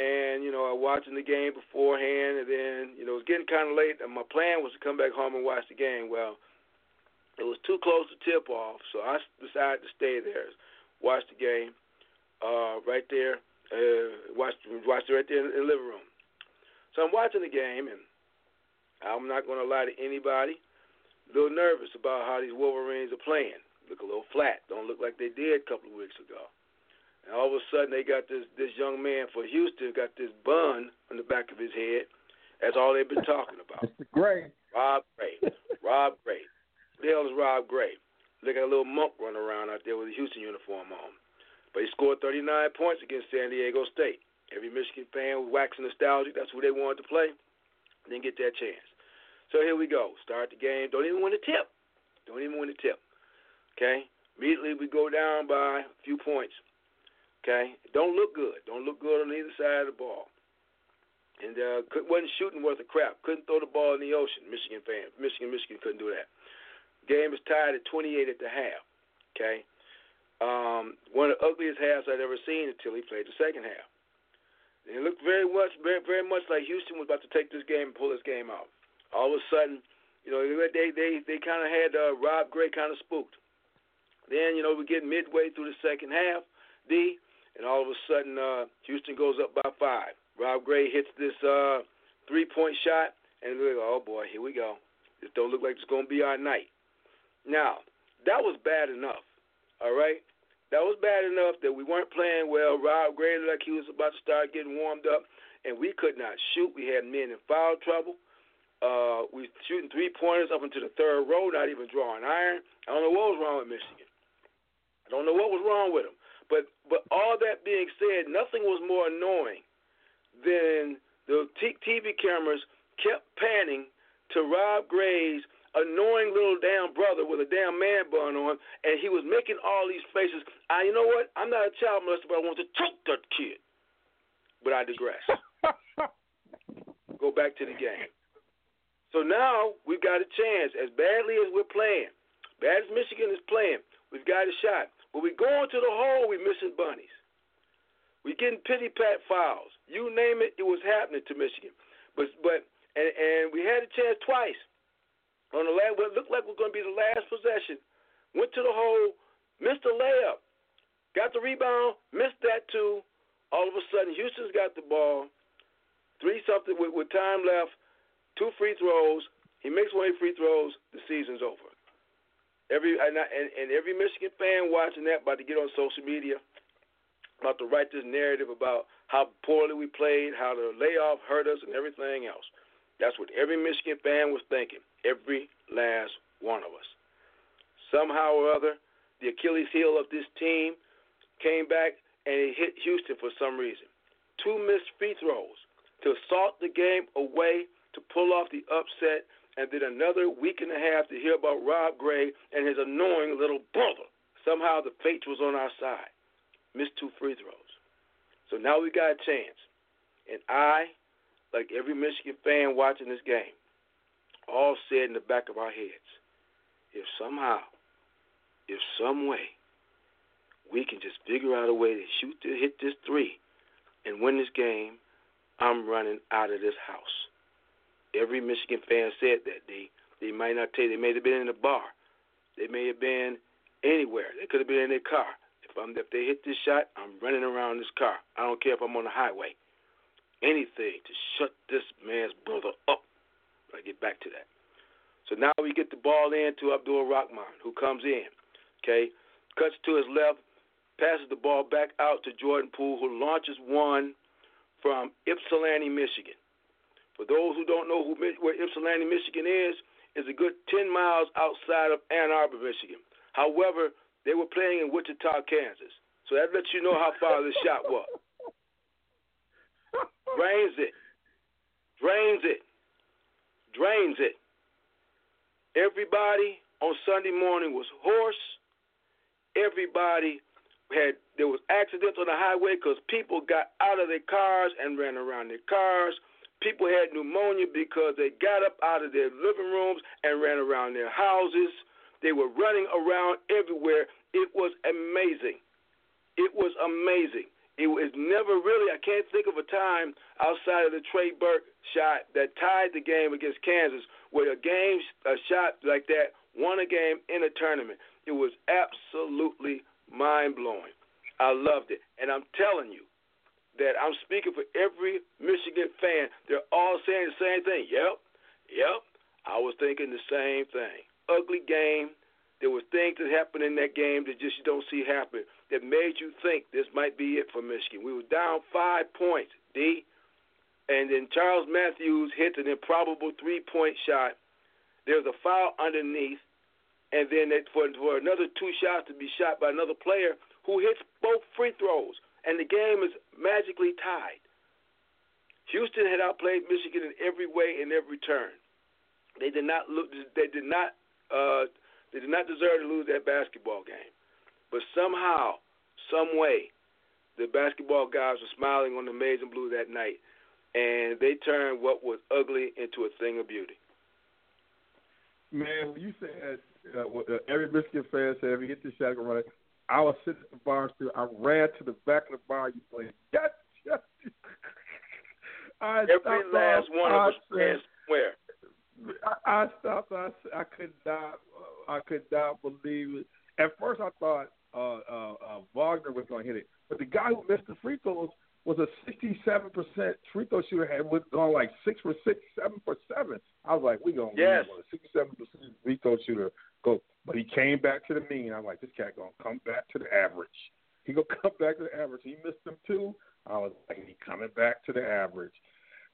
and you know, I was watching the game beforehand, and then you know, it was getting kind of late, and my plan was to come back home and watch the game. Well, it was too close to tip off, so I decided to stay there, watch the game, uh, right there, uh, watch watch it right there in the living room. So I'm watching the game, and I'm not going to lie to anybody, a little nervous about how these Wolverines are playing. Look a little flat. Don't look like they did a couple of weeks ago. And all of a sudden, they got this this young man for Houston got this bun on the back of his head. That's all they've been talking about. Mr. Gray. Rob Gray. Rob Gray. The hell is Rob Gray? Look at a little monk running around out there with a Houston uniform on. But he scored 39 points against San Diego State. Every Michigan fan was waxing nostalgic. That's who they wanted to play. Didn't get that chance. So here we go. Start the game. Don't even win the tip. Don't even win the tip. Okay? Immediately we go down by a few points. Okay, don't look good. Don't look good on either side of the ball. And uh, wasn't shooting worth a crap. Couldn't throw the ball in the ocean. Michigan fan, Michigan, Michigan couldn't do that. Game was tied at 28 at the half. Okay, um, one of the ugliest halves I'd ever seen until he played the second half. And it looked very much, very, very much like Houston was about to take this game and pull this game out. All of a sudden, you know, they they they kind of had uh, Rob Gray kind of spooked. Then you know we get midway through the second half. D and all of a sudden uh, Houston goes up by five. Rob Gray hits this uh, three-point shot, and go, oh boy, here we go. This don't look like it's to be our night. Now, that was bad enough, all right? That was bad enough that we weren't playing well. Rob Gray like he was about to start getting warmed up, and we could not shoot. We had men in foul trouble. Uh, we shooting three pointers up into the third row, not even drawing iron. I don't know what was wrong with Michigan. I don't know what was wrong with them. But but all that being said, nothing was more annoying than the TV cameras kept panning to Rob Gray's annoying little damn brother with a damn man bun on, and he was making all these faces. I, you know what? I'm not a child molester, but I want to choke that kid. But I digress. Go back to the game. So now we've got a chance. As badly as we're playing, bad as Michigan is playing, we've got a shot. When we go into the hole, we're missing bunnies. We're getting pity pat fouls. You name it, it was happening to Michigan. But but and and we had a chance twice. On the last, what looked like was going to be the last possession, went to the hole, missed a layup, got the rebound, missed that too. All of a sudden, Houston's got the ball, three something with, with time left, two free throws. He makes one the free throws. The season's over. Every and, and, and every Michigan fan watching that about to get on social media, about to write this narrative about how poorly we played, how the layoff hurt us, and everything else. That's what every Michigan fan was thinking. Every last one of us. Somehow or other, the Achilles heel of this team came back and it hit Houston for some reason. Two missed free throws to salt the game away to pull off the upset and then another week and a half to hear about Rob Gray and his annoying little brother. Somehow the fate was on our side. Missed two free throws. So now we got a chance. And I, like every Michigan fan watching this game, all said in the back of our heads, if somehow, if some way, we can just figure out a way to shoot to hit this three and win this game, I'm running out of this house. Every Michigan fan said that. They they might not tell you. They may have been in a bar. They may have been anywhere. They could have been in their car. If I'm if they hit this shot, I'm running around this car. I don't care if I'm on the highway. Anything to shut this man's brother up. I get back to that. So now we get the ball in to Abdur-Rahkman, who comes in. Okay, cuts to his left, passes the ball back out to Jordan Poole, who launches one from Ypsilanti, Michigan. For those who don't know who, where Ypsilanti, Michigan is, is a good 10 miles outside of Ann Arbor, Michigan. However, they were playing in Wichita, Kansas. So that lets you know how far the shot was. Drains it. Drains it. Drains it. Everybody on Sunday morning was hoarse. Everybody had there was accidents on the highway because people got out of their cars and ran around their cars. People had pneumonia because they got up out of their living rooms and ran around their houses. They were running around everywhere. It was amazing. It was amazing. It was never really, I can't think of a time outside of the Trey Burke shot that tied the game against Kansas where a game, a shot like that won a game in a tournament. It was absolutely mind blowing. I loved it. And I'm telling you that I'm speaking for every Michigan fan. They're all saying the same thing. Yep, yep. I was thinking the same thing. Ugly game. There was things that happened in that game that just you don't see happen that made you think this might be it for Michigan. We were down five points, D, and then Charles Matthews hits an improbable three-point shot. There was a foul underneath, and then for, for another two shots to be shot by another player who hits both free throws, and the game is magically tied. Houston had outplayed Michigan in every way and every turn. They did not look. They did not. Uh, they did not deserve to lose that basketball game. But somehow, some way, the basketball guys were smiling on the maize and blue that night, and they turned what was ugly into a thing of beauty. Man, when you said uh, what, uh, every Michigan fan said every hit the shot go right, I was sitting at the bar still. I ran to the back of the bar. You playing? Yes, yes. I every last one of us ran where. I, I stopped. I, I could not. I could not believe it. At first, I thought uh, uh, uh, Wagner was going to hit it, but the guy who missed the free throws was a 67% free throw shooter, had went gone like six for six, seven for seven. I was like, we gonna yes. win. A 67% free throw shooter go, but he came back to the mean. I'm like, this cat gonna come back to the average. He gonna come back to the average. He missed them too. I was like, he coming back to the average.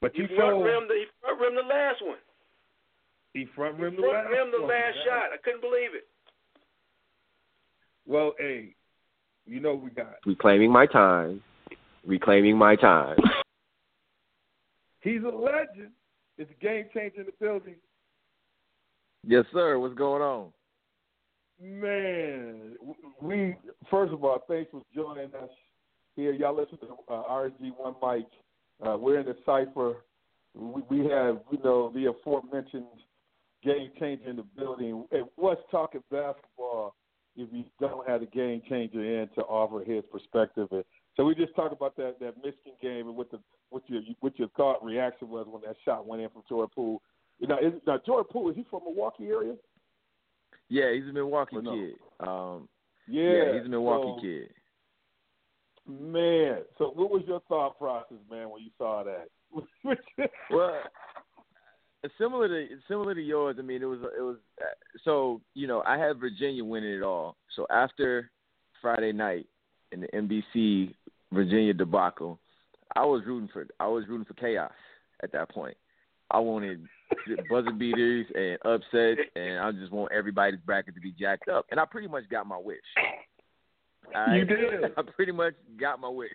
But you he front rimmed the, he front rimmed the last one. He front rimmed the last, rimmed the last shot. I couldn't believe it. Well, hey, you know we got reclaiming my time, reclaiming my time. He's a legend. It's a game changer in the building. Yes, sir. What's going on? Man, we first of all, thanks for joining us here. Y'all listen to uh, RSG One Mic. Uh, we're in the cipher. We, we have, you know, the aforementioned game changer in the building. And what's talking basketball if you don't have the game changer in to offer his perspective. And so we just talked about that that Michigan game and what the what your what your thought reaction was when that shot went in from Jordan Poole. You know, is, now Jordan Poole is he from Milwaukee area? Yeah, he's a Milwaukee no? kid. Um, yeah, yeah, he's a Milwaukee so, kid. Man, so what was your thought process, man, when you saw that? well, similar to similar to yours. I mean, it was it was so you know I had Virginia winning it all. So after Friday night in the UMBC Virginia debacle, I was rooting for I was rooting for chaos at that point. I wanted buzzer beaters and upsets, and I just want everybody's bracket to be jacked up. And I pretty much got my wish. I, you did. I pretty much got my wish.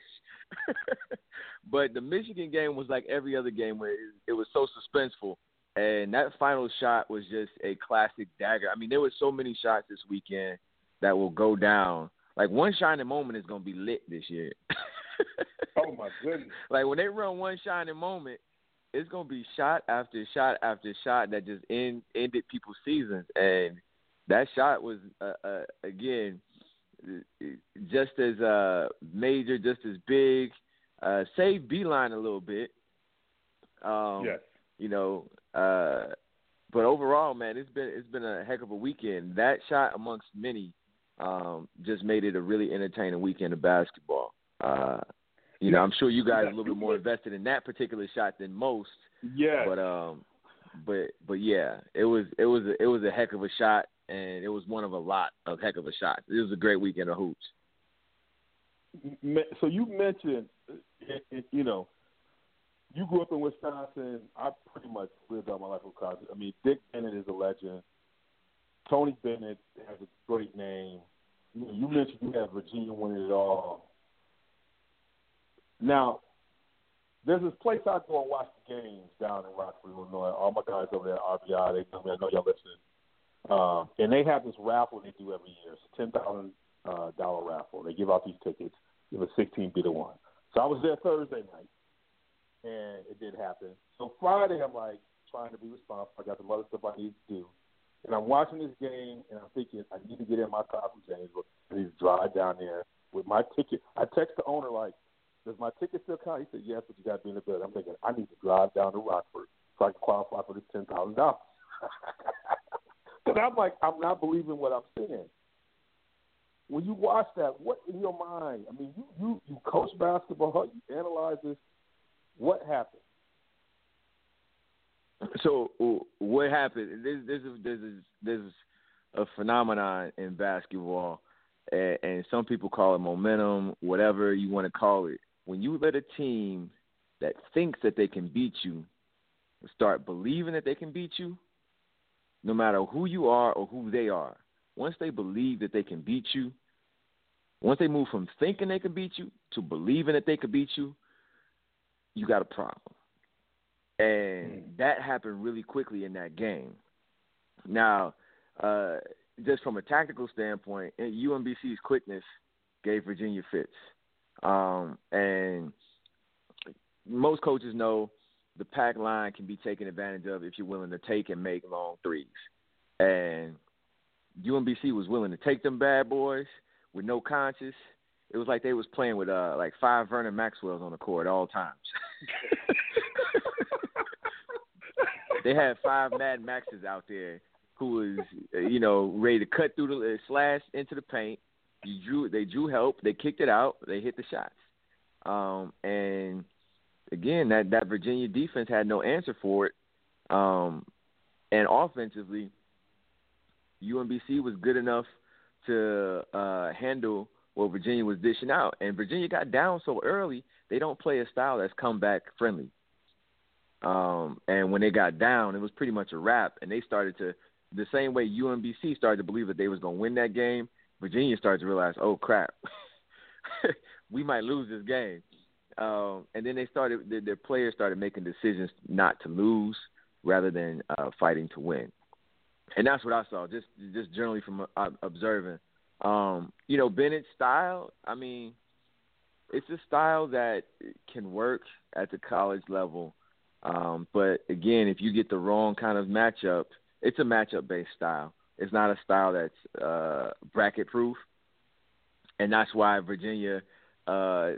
but the Michigan game was like every other game where it, it was so suspenseful and that final shot was just a classic dagger. I mean, there were so many shots this weekend that will go down. Like one shining moment is gonna be lit this year. oh my goodness! Like when they run one shining moment, it's gonna be shot after shot after shot that just end ended people's seasons. And that shot was uh, uh, again just as uh, major, just as big. Uh, saved Beilein a little bit. Um, yes. You know, uh, but overall, man, it's been it's been a heck of a weekend. That shot, amongst many, um, just made it a really entertaining weekend of basketball. Uh, you know, I'm sure you guys are a little bit more invested in that particular shot than most. Yeah. But um, but but yeah, it was it was a, it was a heck of a shot, and it was one of a lot of heck of a shots. It was a great weekend of hoops. So you mentioned, you know, you grew up in Wisconsin. I pretty much lived all my life in Wisconsin. I mean, Dick Bennett is a legend. Tony Bennett has a great name. you, mentioned you had Virginia winning it all. Now, there's this place I go and watch the games down in Rockford, Illinois. All my guys over there at RBI, they know me. I know y'all listening. Um, and they have this raffle they do every year. It's a ten thousand uh, dollar raffle. They give out these tickets. Give a sixteen bid to one. So I was there Thursday night, and it did happen. So Friday, I'm like trying to be responsible. I got some other stuff I need to do, and I'm watching this game, and I'm thinking I need to get in my car from Janesville. I need to drive down there with my ticket. I text the owner like, "Does my ticket still count?" He said, "Yes, but you got to be in the building." I'm thinking I need to drive down to Rockford so I can qualify for this ten thousand dollars. Because I'm like, I'm not believing what I'm seeing. When you watch that, what in your mind? I mean, you you you coach basketball, you analyze this. What happened? So what happened? There's there's a, there's a, there's a phenomenon in basketball, and, and some people call it momentum, whatever you want to call it. When you let a team that thinks that they can beat you start believing that they can beat you, no matter who you are or who they are, once they believe that they can beat you, once they move from thinking they can beat you to believing that they can beat you, you got a problem. And mm. that happened really quickly in that game. Now, uh, just from a tactical standpoint, UMBC's quickness gave Virginia fits. Um, and most coaches know the pack line can be taken advantage of if you're willing to take and make long threes. And UMBC was willing to take them bad boys with no conscience. It was like they was playing with uh like five Vernon Maxwells on the court at all times. they had five Mad Maxes out there who was uh, you know ready to cut through the uh, slash into the paint. You drew they drew help, they kicked it out, they hit the shots. Um and again, that that Virginia defense had no answer for it. Um, and offensively, UMBC was good enough to uh, handle what Virginia was dishing out. And Virginia got down so early, they don't play a style that's comeback friendly. Um, and when they got down, it was pretty much a wrap. And they started to, the same way UMBC started to believe that they was going to win that game, Virginia started to realize, oh crap, we might lose this game. Um, and then they started their, their players started making decisions not to lose rather than uh, fighting to win, and that's what I saw just just generally from uh, observing. Um, you know, Bennett's style. I mean, it's a style that can work at the college level, um, but again, if you get the wrong kind of matchup, it's a matchup based style. It's not a style that's uh, bracket proof, and that's why Virginia uh,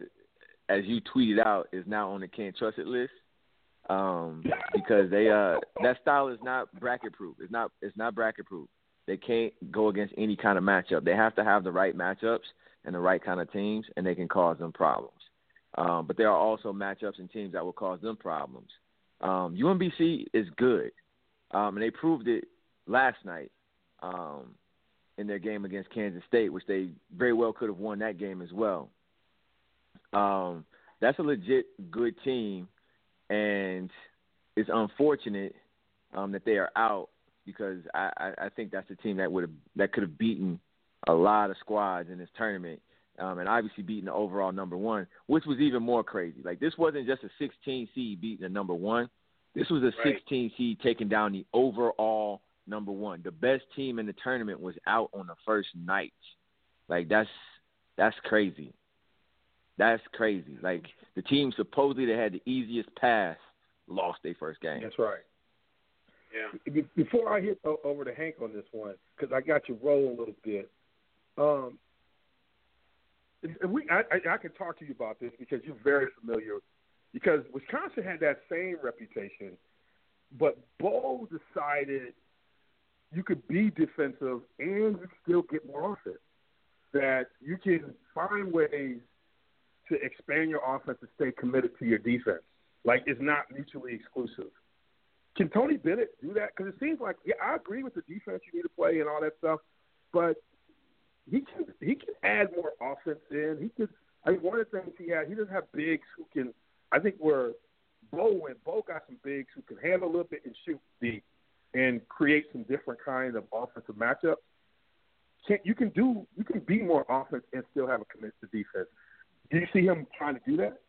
as you tweeted out, is now on the can't trust it list. Um, because they uh that style is not bracket proof. It's not it's not bracket proof. They can't go against any kind of matchup. They have to have the right matchups and the right kind of teams, and they can cause them problems. Um, but there are also matchups and teams that will cause them problems. Um, UMBC is good, um, and they proved it last night um, in their game against Kansas State, which they very well could have won that game as well. Um, that's a legit good team, and it's unfortunate um, that they are out because I, I, I think that's a team that would have that could have beaten a lot of squads in this tournament, um, and obviously beating the overall number one, which was even more crazy. Like this wasn't just a 16 seed beating the number one. This was a right. 16 seed taking down the overall number one. The best team in the tournament was out on the first night. Like that's that's crazy. That's crazy. Like the team supposedly that had the easiest pass lost their first game. That's right. Yeah. Before I hit over to Hank on this one, because I got you rolling a little bit. Um, and we, I, I, I can talk to you about this because you're very familiar. Because Wisconsin had that same reputation, but Bo decided you could be defensive and still get more offense. That you can find ways to expand your offense and stay committed to your defense. Like it's not mutually exclusive. Can Tony Bennett do that? Because it seems like yeah, I agree with the defense you need to play and all that stuff, but he can he can add more offense in. He could. I mean, one of the things he has, he doesn't have bigs who can. I think where Bo and Bo got some bigs who can handle a little bit and shoot deep and create some different kind of offensive matchups. can't you can do you can be more offense and still have a commitment to defense. Do you see him trying to do that?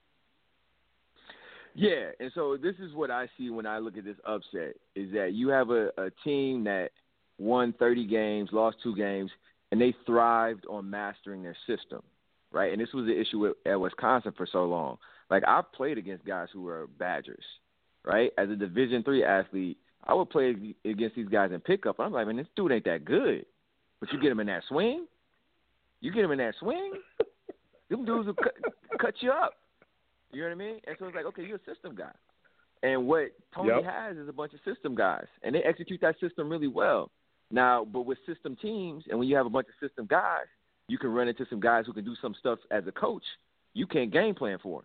Yeah, and so this is what I see when I look at this upset is that you have a, a team that won 30 games, lost two games, and they thrived on mastering their system, right? And this was the issue at Wisconsin for so long. Like I've played against guys who were Badgers, right? As a Division three athlete, I would play against these guys in pickup. I'm like, man, this dude ain't that good, but you get him in that swing, you get him in that swing, them dudes will cut, cut you up. You know what I mean? And so it's like, okay, you're a system guy. And what Tony yep. has is a bunch of system guys, and they execute that system really well. Now, but with system teams, and when you have a bunch of system guys, you can run into some guys who can do some stuff as a coach you can't game plan for.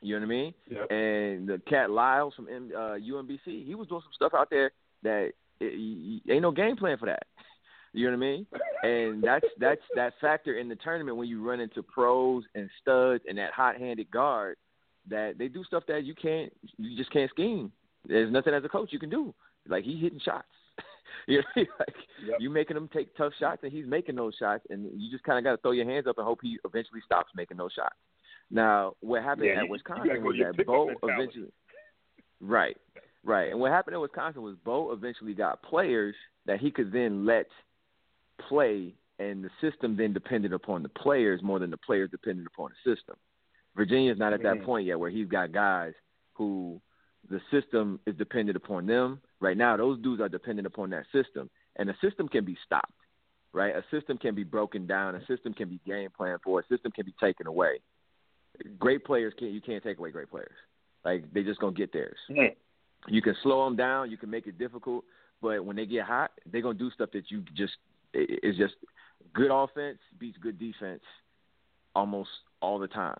You know what I mean? Yep. And the cat Lyles from uh, UMBC, he was doing some stuff out there that it, it, ain't no game plan for that. You know what I mean? And that's that's that factor in the tournament when you run into pros and studs and that hot-handed guard that they do stuff that you can't, you just can't scheme. There's nothing as a coach you can do. Like he's hitting shots. you know, like yep. you making him take tough shots, and he's making those shots, and you just kind of got to throw your hands up and hope he eventually stops making those shots. Now, what happened yeah, at Wisconsin was that Bo eventually, right, right, and what happened at Wisconsin was Bo eventually got players that he could then let play, and the system then depended upon the players more than the players depended upon the system. Virginia's not at that point yet where he's got guys who the system is dependent upon them. Right now, those dudes are dependent upon that system, and the system can be stopped. Right, a system can be broken down, a system can be game planned for, a system can be taken away. Great players can't you can't take away great players. Like they just gonna get theirs. Mm-hmm. You can slow them down, you can make it difficult, but when they get hot, they're gonna do stuff that you just it's just good offense beats good defense almost all the time.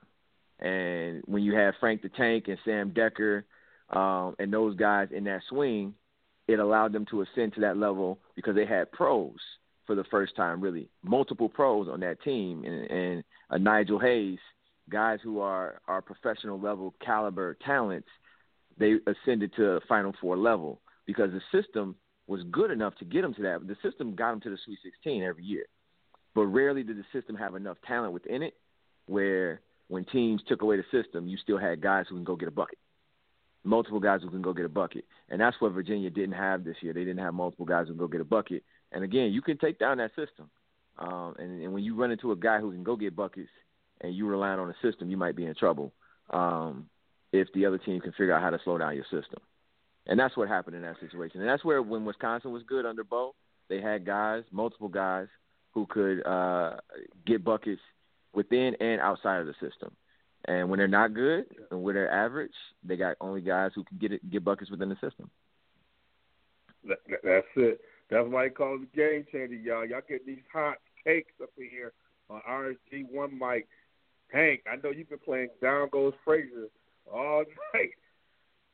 And when you have Frank the Tank and Sam Dekker um, and those guys in that swing, it allowed them to ascend to that level because they had pros for the first time, really multiple pros on that team, and, and uh, Nigel Hayes, guys who are are professional level caliber talents. They ascended to Final Four level because the system was good enough to get them to that. The system got them to the Sweet 16 every year, but rarely did the system have enough talent within it where when teams took away the system, you still had guys who can go get a bucket multiple guys who can go get a bucket. And that's what Virginia didn't have this year. They didn't have multiple guys who can go get a bucket. And again, you can take down that system. Um, and, and when you run into a guy who can go get buckets and you rely on a system, you might be in trouble um, if the other team can figure out how to slow down your system. And that's what happened in that situation. And that's where when Wisconsin was good under Bo, they had guys, multiple guys, who could uh, get buckets within and outside of the system. And when they're not good and when they're average, they got only guys who can get it, get buckets within the system. That, that's it. That's why they call it the game changer, y'all. Y'all get these hot takes up in here on RSG One Mic. Hank, I know you've been playing Down Goes Frazier all night.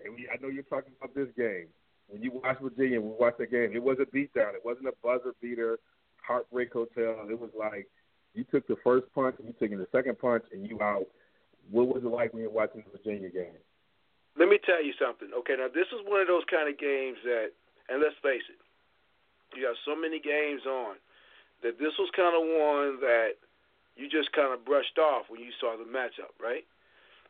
And we, I know you're talking about this game. When you watch Virginia, we watched the game. It was a beatdown. It wasn't a buzzer beater, heartbreak hotel. It was like you took the first punch and you took the second punch and you out what was it like when you were watching the Virginia game? Let me tell you something. Okay, now this is one of those kind of games that, and let's face it, you got so many games on that this was kind of one that you just kind of brushed off when you saw the matchup, right?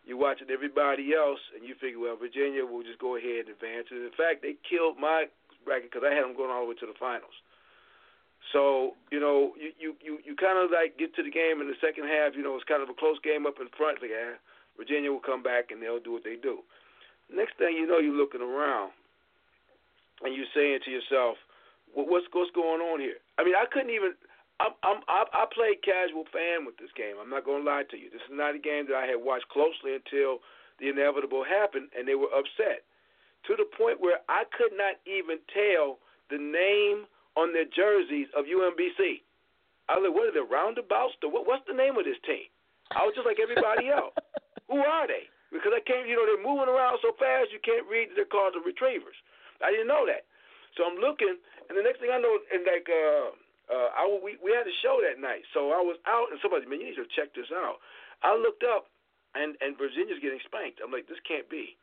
You're watching everybody else, and you figure, well, Virginia will just go ahead and advance. And in fact, they killed my bracket because I had them going all the way to the finals. So you know, you you you, you kind of like get to the game in the second half. You know, it's kind of a close game up in front. Like, yeah, Virginia will come back and they'll do what they do. Next thing you know, you're looking around and you're saying to yourself, well, "What's what's going on here?" I mean, I couldn't even. I'm, I'm I, I played casual fan with this game. I'm not going to lie to you. This is not a game that I had watched closely until the inevitable happened, and they were upset to the point where I could not even tell the name on their jerseys of UMBC. I was like, what are the roundabouts? The, what, what's the name of this team? I was just like everybody else. Who are they? Because I can't, you know, they're moving around so fast you can't read they're called the retrievers. I didn't know that. So I'm looking, and the next thing I know, and like, uh, uh, I we we had a show that night, so I was out, and somebody, man, you need to check this out. I looked up, and and Virginia's getting spanked. I'm like, this can't be,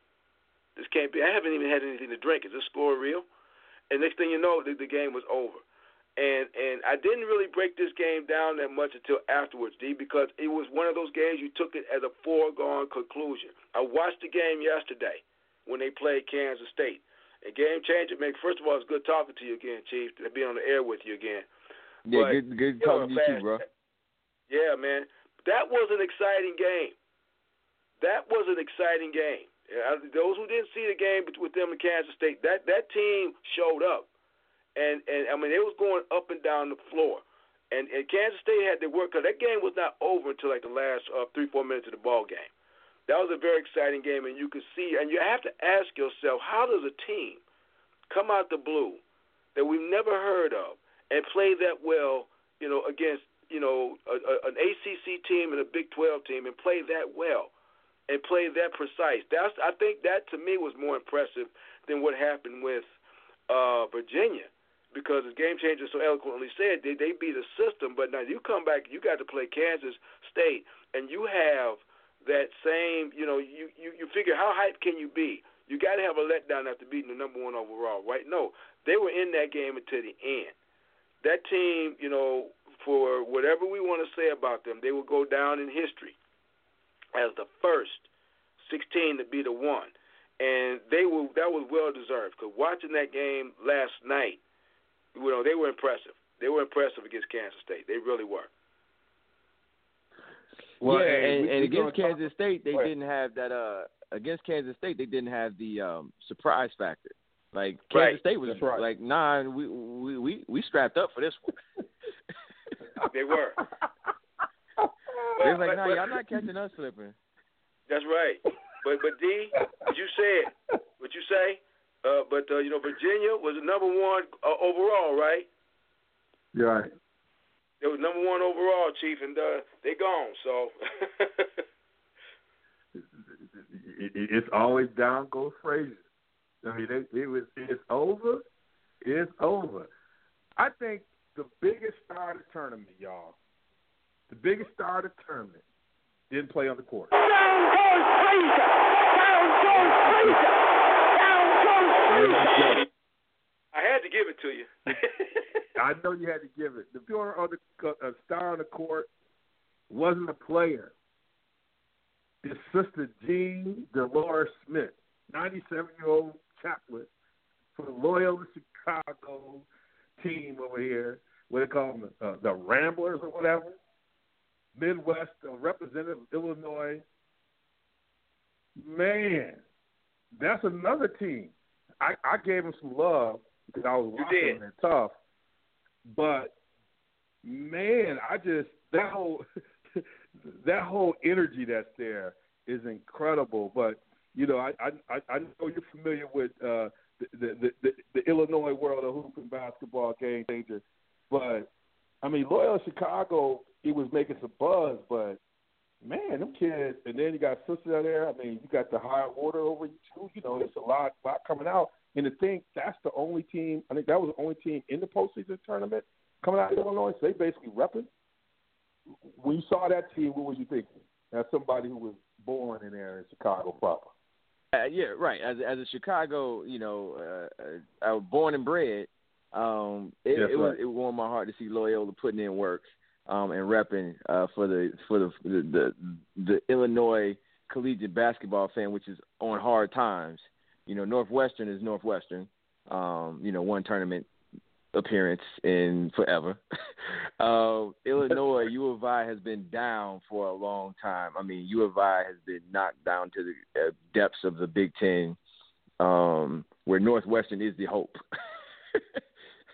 this can't be. I haven't even had anything to drink. Is this score real? And next thing you know, the, the game was over. and and I didn't really break this game down that much until afterwards, D, because it was one of those games you took it as a foregone conclusion. I watched the game yesterday when they played Kansas State. A game changer, man. First of all, it's good talking to you again, Chief. To be on the air with you again. Yeah, But, good, good talking to you too, bro. Yeah, man. That was an exciting game. That was an exciting game. Those who didn't see the game with them in Kansas State, that that team showed up, and and I mean they was going up and down the floor, and and Kansas State had to work because that game was not over until like the last uh, three four minutes of the ball game. That was a very exciting game, and you could see, and you have to ask yourself, how does a team come out the blue that we've never heard of and play that well, you know, against you know a, a, an ACC team and a Big 12 team and play that well and play that precise. That's I think that to me was more impressive than what happened with uh, Virginia because as game changer so eloquently said, they they beat a system, but now you come back, you got to play Kansas State, and you have that same, you know, you you you figure how hyped can you be? You got to have a letdown after beating the number one overall, right? No, they were in that game until the end. That team, you know, for whatever we want to say about them, they will go down in history as the first 16 to be the one, and they were that was well deserved. Because watching that game last night, you know, they were impressive. They were impressive against Kansas State. They really were. Well, yeah, hey, and, and against gonna talk- Kansas State, they didn't have that. Uh, against Kansas State, they didn't have the um surprise factor. Like Kansas Right. State was right. like, nah, we we we we strapped up for this one. They were. They're like, But- nah, but- y'all not catching us slipping. That's right. But but D, what you said, what you say? Uh, but uh, you know, Virginia was the number one uh, overall, right? You're right. They was number one overall, Chief, and uh, they gone. So It, it, it's always down goes Frazier. I mean, it, it was. It's over. It's over. I think the biggest star of the tournament, y'all, the biggest star of the tournament, didn't play on the court. Down goes Frazier! Down goes Frazier! Down goes Frazier! I had to give it to you. I know you had to give it. The pure on the uh, star on the court wasn't a player. His sister Jean Dolores Schmidt, 97 year old chaplain for the Loyola Chicago team over here. What they call them, uh, the Ramblers or whatever. Midwest uh, representative of Illinois. Man, that's another team. I, I gave him some love because I was watching them tough. But man, I just that whole that whole energy that's there is incredible. But you know, I I I know you're familiar with uh, the, the the the Illinois world of hoop and basketball game changer, but I mean Loyola Chicago, it was making some buzz, but man, them kids, and then you got sisters out there. I mean, you got the high order over you too. You know, it's a lot, lot coming out. And to think that's the only team. I think that was the only team in the postseason tournament coming out of Illinois. So they basically repping. When you saw that team, what were you thinking? As somebody who was born in there in Chicago proper. Uh, yeah, right. As as a Chicago, you know, uh, uh, I was born and bred. Um, it, it was right. it warmed my heart to see Loyola putting in work um, and repping uh, for the for the, the the the Illinois collegiate basketball fan, which is on hard times. You know, Northwestern is Northwestern. Um, you know, one tournament appearance in forever. uh, Illinois, U of I has been down for a long time. I mean, U of I has been knocked down to the uh, depths of the Big Ten, um, where Northwestern is the hope.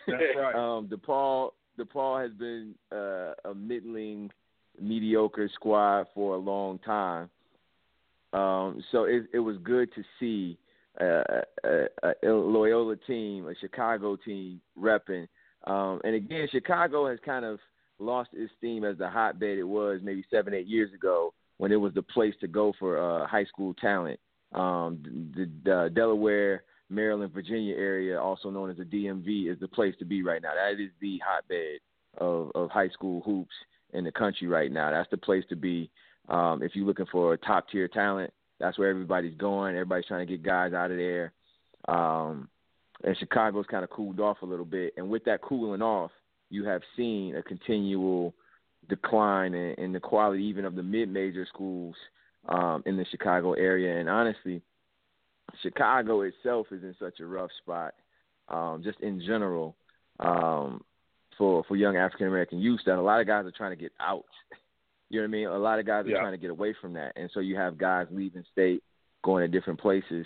That's right. Um, DePaul DePaul has been uh, a middling, mediocre squad for a long time. Um, so it, it was good to see a, a, Loyola team, a Chicago team, repping. Um, and again, Chicago has kind of lost its steam as the hotbed it was maybe seven, eight years ago when it was the place to go for uh, high school talent. Um, the, the Delaware, Maryland, Virginia area, also known as the DMV, is the place to be right now. That is the hotbed of, of high school hoops in the country right now. That's the place to be um, if you're looking for top tier talent. That's where everybody's going. Everybody's trying to get guys out of there. Um, and Chicago's kind of cooled off a little bit. And with that cooling off, you have seen a continual decline in, in the quality even of the mid-major schools um, in the Chicago area. And honestly, Chicago itself is in such a rough spot, um, just in general, um, for for young African American youth that a lot of guys are trying to get out. You know what I mean? A lot of guys are Yeah. trying to get away from that, and so you have guys leaving state, going to different places,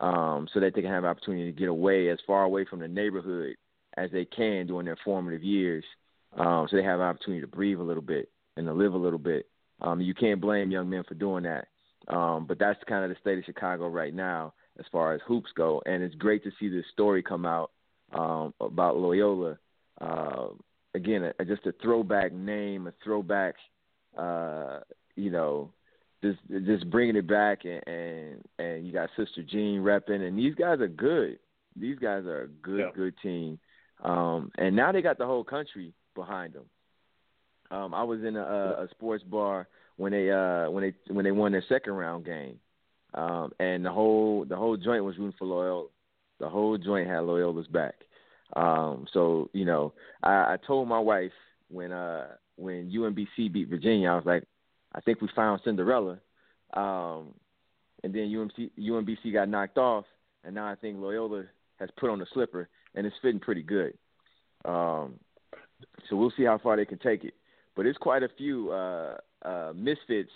um, so that they can have an opportunity to get away as far away from the neighborhood as they can during their formative years, um, so they have an opportunity to breathe a little bit and to live a little bit. Um, you can't blame young men for doing that, um, but that's kind of the state of Chicago right now as far as hoops go, and it's great to see this story come out um, about Loyola. Uh, again, a, just a throwback name, a throwback, uh, you know, just just bringing it back, and, and and you got Sister Jean repping, and these guys are good. These guys are a good, Yeah. good team, um, and now they got the whole country behind them. Um, I was in a, a, sports bar when they uh, when they when they won their second round game, um, and the whole the whole joint was rooting for Loyola. The whole joint had Loyola's back. Um, so you know, I, I told my wife when uh when UMBC beat Virginia, I was like, I think we found Cinderella. Um, and then UMC, UMBC got knocked off, and now I think Loyola has put on the slipper, and it's fitting pretty good. Um, so we'll see how far they can take it. But it's quite a few uh, uh, misfits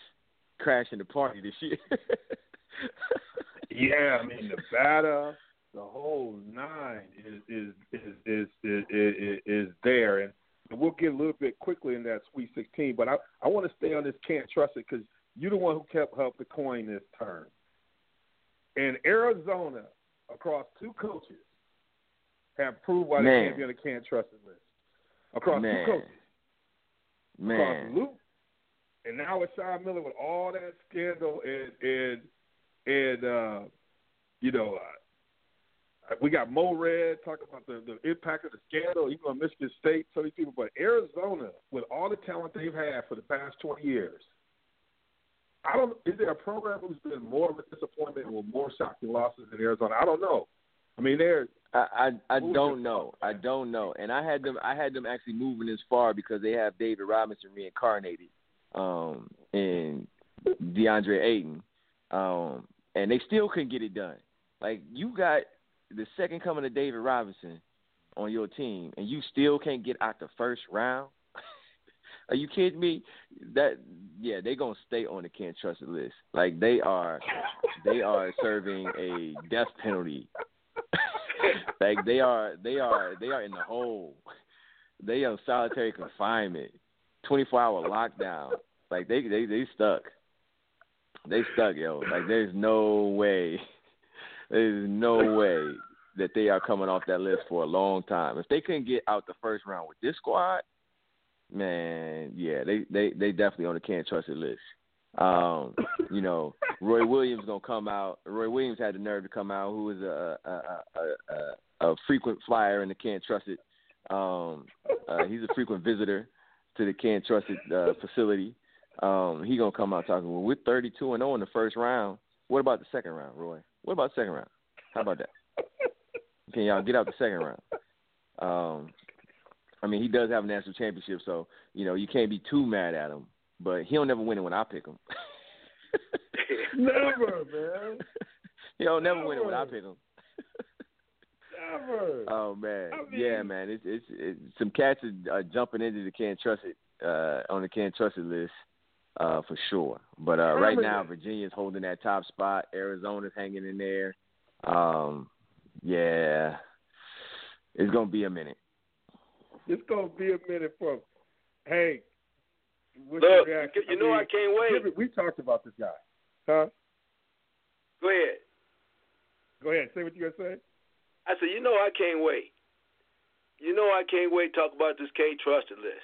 crashing the party this year. Yeah, I mean Nevada, the whole nine is is is is is, is, is there, and we'll get a little bit quickly in that Sweet 16. But I I want to stay on this can't trust it because you're the one who kept helped to coin this term. In Arizona, across two coaches, have proved why Man. they can't be on the can't trust it list. Across Man. two coaches, Man, across Lute, and now with Sean Miller with all that scandal and and and uh, you know, uh, we got Mo Red talking about the, the impact of the scandal, even on Michigan State, so many people. But Arizona, with all the talent they've had for the past twenty years, I don't. Is there a program who's been more of a disappointment or more shocking losses than Arizona? I don't know. I mean, they're I I, I don't know. I don't know. And I had them I had them actually moving this far because they have David Robinson reincarnated um and DeAndre Ayton. Um and they still couldn't get it done. Like you got the second coming of David Robinson on your team and you still can't get out the first round. Are you kidding me? That yeah, they gonna stay on the can't trust list. Like they are they are serving a death penalty like they are they are they are in the hole. They are solitary confinement, twenty four hour lockdown. Like they they they stuck. They stuck, yo. Like there's no way there's no way that they are coming off that list for a long time. If they couldn't get out the first round with this squad, man, yeah, they they they definitely on the can't trust it list. Um, you know, Roy Williams gonna come out. Roy Williams had the nerve to come out, who is a a a, a, a frequent flyer in the can't trust it. Um, uh, he's a frequent visitor to the can't trust it uh, facility. Um, he gonna come out talking. Well, we're 32 and 0 in the first round. What about the second round, Roy? What about second round? How about that? Can y'all get out the second round? Um, I mean, he does have a national championship, so you know you can't be too mad at him. But he'll never win it when I pick him. never, man, he'll never win it when I pick him. never. Oh man, I mean- yeah, man. It's it's, it's some cats are uh, jumping into the can't trust it uh, on the can't trust it list uh, for sure. But uh, right now, Permanent. Virginia's holding that top spot. Arizona's hanging in there. Um, yeah, it's gonna be a minute. It's gonna be a minute for. Hey, what's Look, your reaction? you know I can't wait. We talked about this guy, huh? Go ahead. Go ahead, say what you gonna say. I said, you know I can't wait. You know I can't wait to talk about this K trusted list.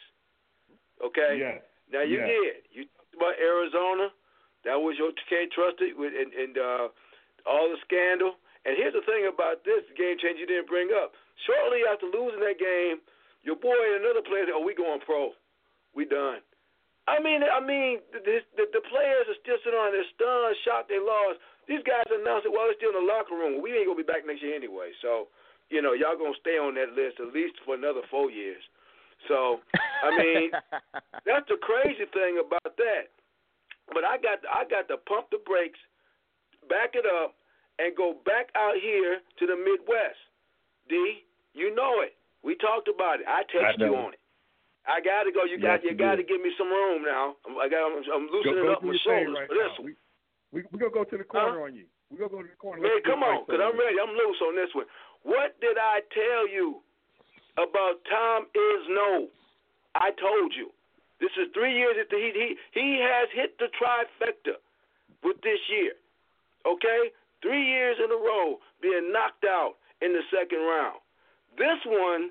Okay? Yes. Now you yes. did. You talked about Arizona. That was your K trusted with and, and uh, all the scandal. And here's the thing about this game change you didn't bring up. Shortly after losing that game, your boy and another player said, "Oh, we going pro. We done." I mean, I mean, the, the, the players are still sitting on. They're stunned, shocked they lost. These guys announced it while they're still in the locker room. We ain't gonna be back next year anyway. So, you know, y'all gonna stay on that list at least for another four years. So, I mean, that's the crazy thing about that. But I got I got to pump the brakes, back it up, and go back out here to the Midwest. D, you know it. We talked about it. I texted you on it. I got to go. You got Yes, you you got to give me some room now. I'm, I got I'm, I'm loosening go up my shoulders right for this now. one. We, we we gonna go to the corner on you. We gonna go to the corner. Man, Let's come on, right because I'm ready. I'm loose on this one. What did I tell you about Tom Izzo? I told you. This is three years after he he he has hit the trifecta with this year. Okay, three years in a row being knocked out in the second round. This one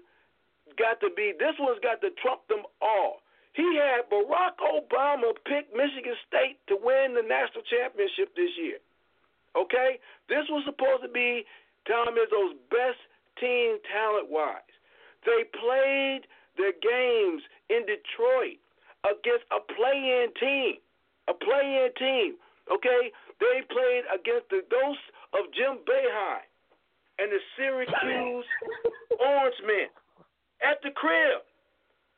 got to be. This one's got to trump them all. He had Barack Obama pick Michigan State to win the national championship this year. Okay? This was supposed to be Tom Izzo's best team talent wise. They played their games in Detroit against a play in team. A play in team. Okay? They played against the ghosts of Jim Boeheim and the Syracuse Orange Men at the crib.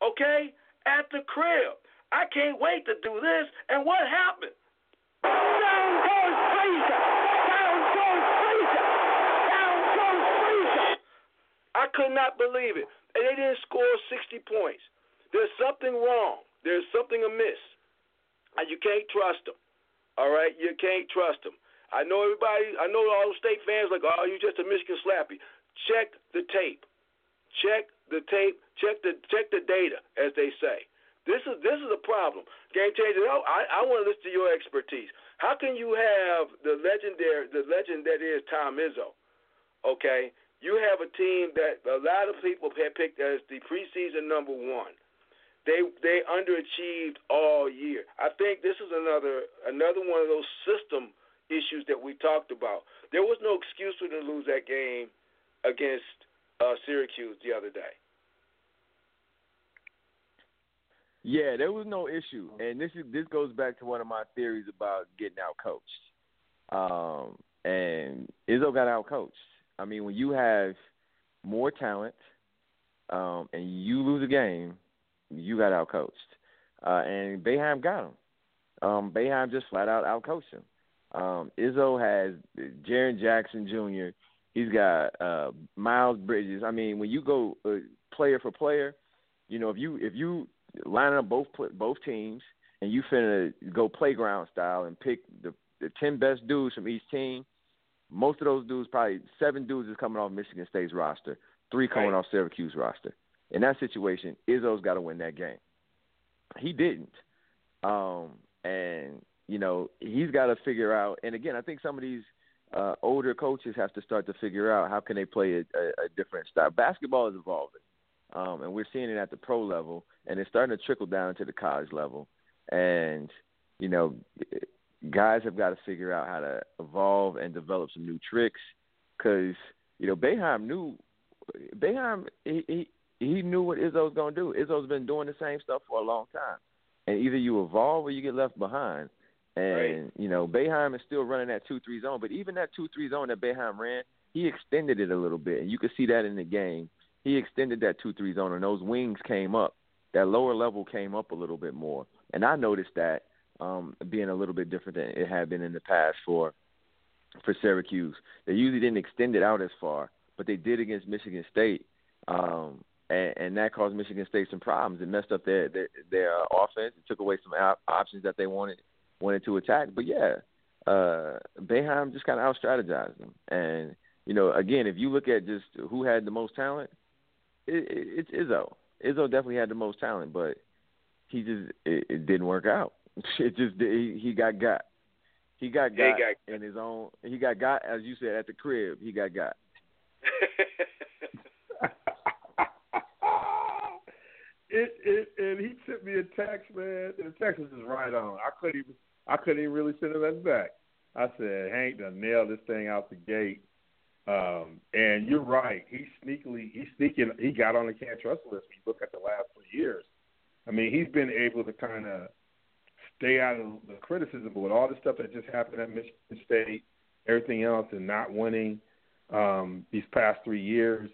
Okay? At the crib. I can't wait to do this. And what happened? Down goes Frazier. Down goes Frazier. Down goes Frazier. I could not believe it. And they didn't score 60 points. There's something wrong. There's something amiss. And you can't trust them. All right? You can't trust them. I know everybody, I know all the state fans like, oh, you're just a Michigan slappy. Check the tape. Check the tape. Check the check the data, as they say. This is this is a problem. Game changer. Oh, I I want to listen to your expertise. How can you have the legendary the legend that is Tom Izzo? Okay, you have a team that a lot of people have picked as the preseason number one. They they underachieved all year. I think this is another another one of those system issues that we talked about. There was no excuse for them to lose that game against uh, Syracuse the other day. Yeah, there was no issue, and this is this goes back to one of my theories about getting out coached. Um, and Izzo got out coached. I mean, when you have more talent um, and you lose a game, you got out coached. Uh, and Boeheim got him. Um, Boeheim just flat out out coached him. Um, Izzo has Jaren Jackson Jr. He's got uh, Miles Bridges. I mean, when you go uh, player for player, you know if you if you line up both both teams and you finna go playground style and pick the the ten best dudes from each team, most of those dudes probably seven dudes is coming off Michigan State's roster, three coming Right. off Syracuse roster. In that situation, Izzo's got to win that game. He didn't, um, and you know he's got to figure out. And again, I think some of these uh, older coaches have to start to figure out how can they play a, a, a different style. Basketball is evolving, um, and we're seeing it at the pro level, and it's starting to trickle down to the college level. And you know, guys have got to figure out how to evolve and develop some new tricks, because you know Boeheim knew Boeheim he, he he knew what Izzo's gonna do. Izzo's been doing the same stuff for a long time, and either you evolve or you get left behind. And Right. you know, Boeheim is still running that two three zone, but even that two three zone that Boeheim ran, he extended it a little bit, and you could see that in the game. He extended that two three zone, and those wings came up. That lower level came up a little bit more, and I noticed that um, being a little bit different than it had been in the past for for Syracuse. They usually didn't extend it out as far, but they did against Michigan State, um, and, and that caused Michigan State some problems. It messed up their their, their offense. It took away some op- options that they wanted wanted to attack. But yeah, uh, Boeheim just kind of out strategized them. And you know, again, if you look at just who had the most talent, it, it, it's Izzo. Izzo definitely had the most talent, but he just it, it didn't work out. It just he, he got got. He got got he got- in his own. He got got as you said at the crib. He got got. it, it and he sent me a text, man. And the text was just right on. I couldn't even I couldn't even really send him that back. I said, Hank done nailed this thing out the gate. Um, and you're right. He sneakily he sneaking he got on the can't trust list when you look at the last three years. I mean, he's been able to kind of stay out of the criticism, but with all the stuff that just happened at Michigan State, everything else, and not winning um, these past three years,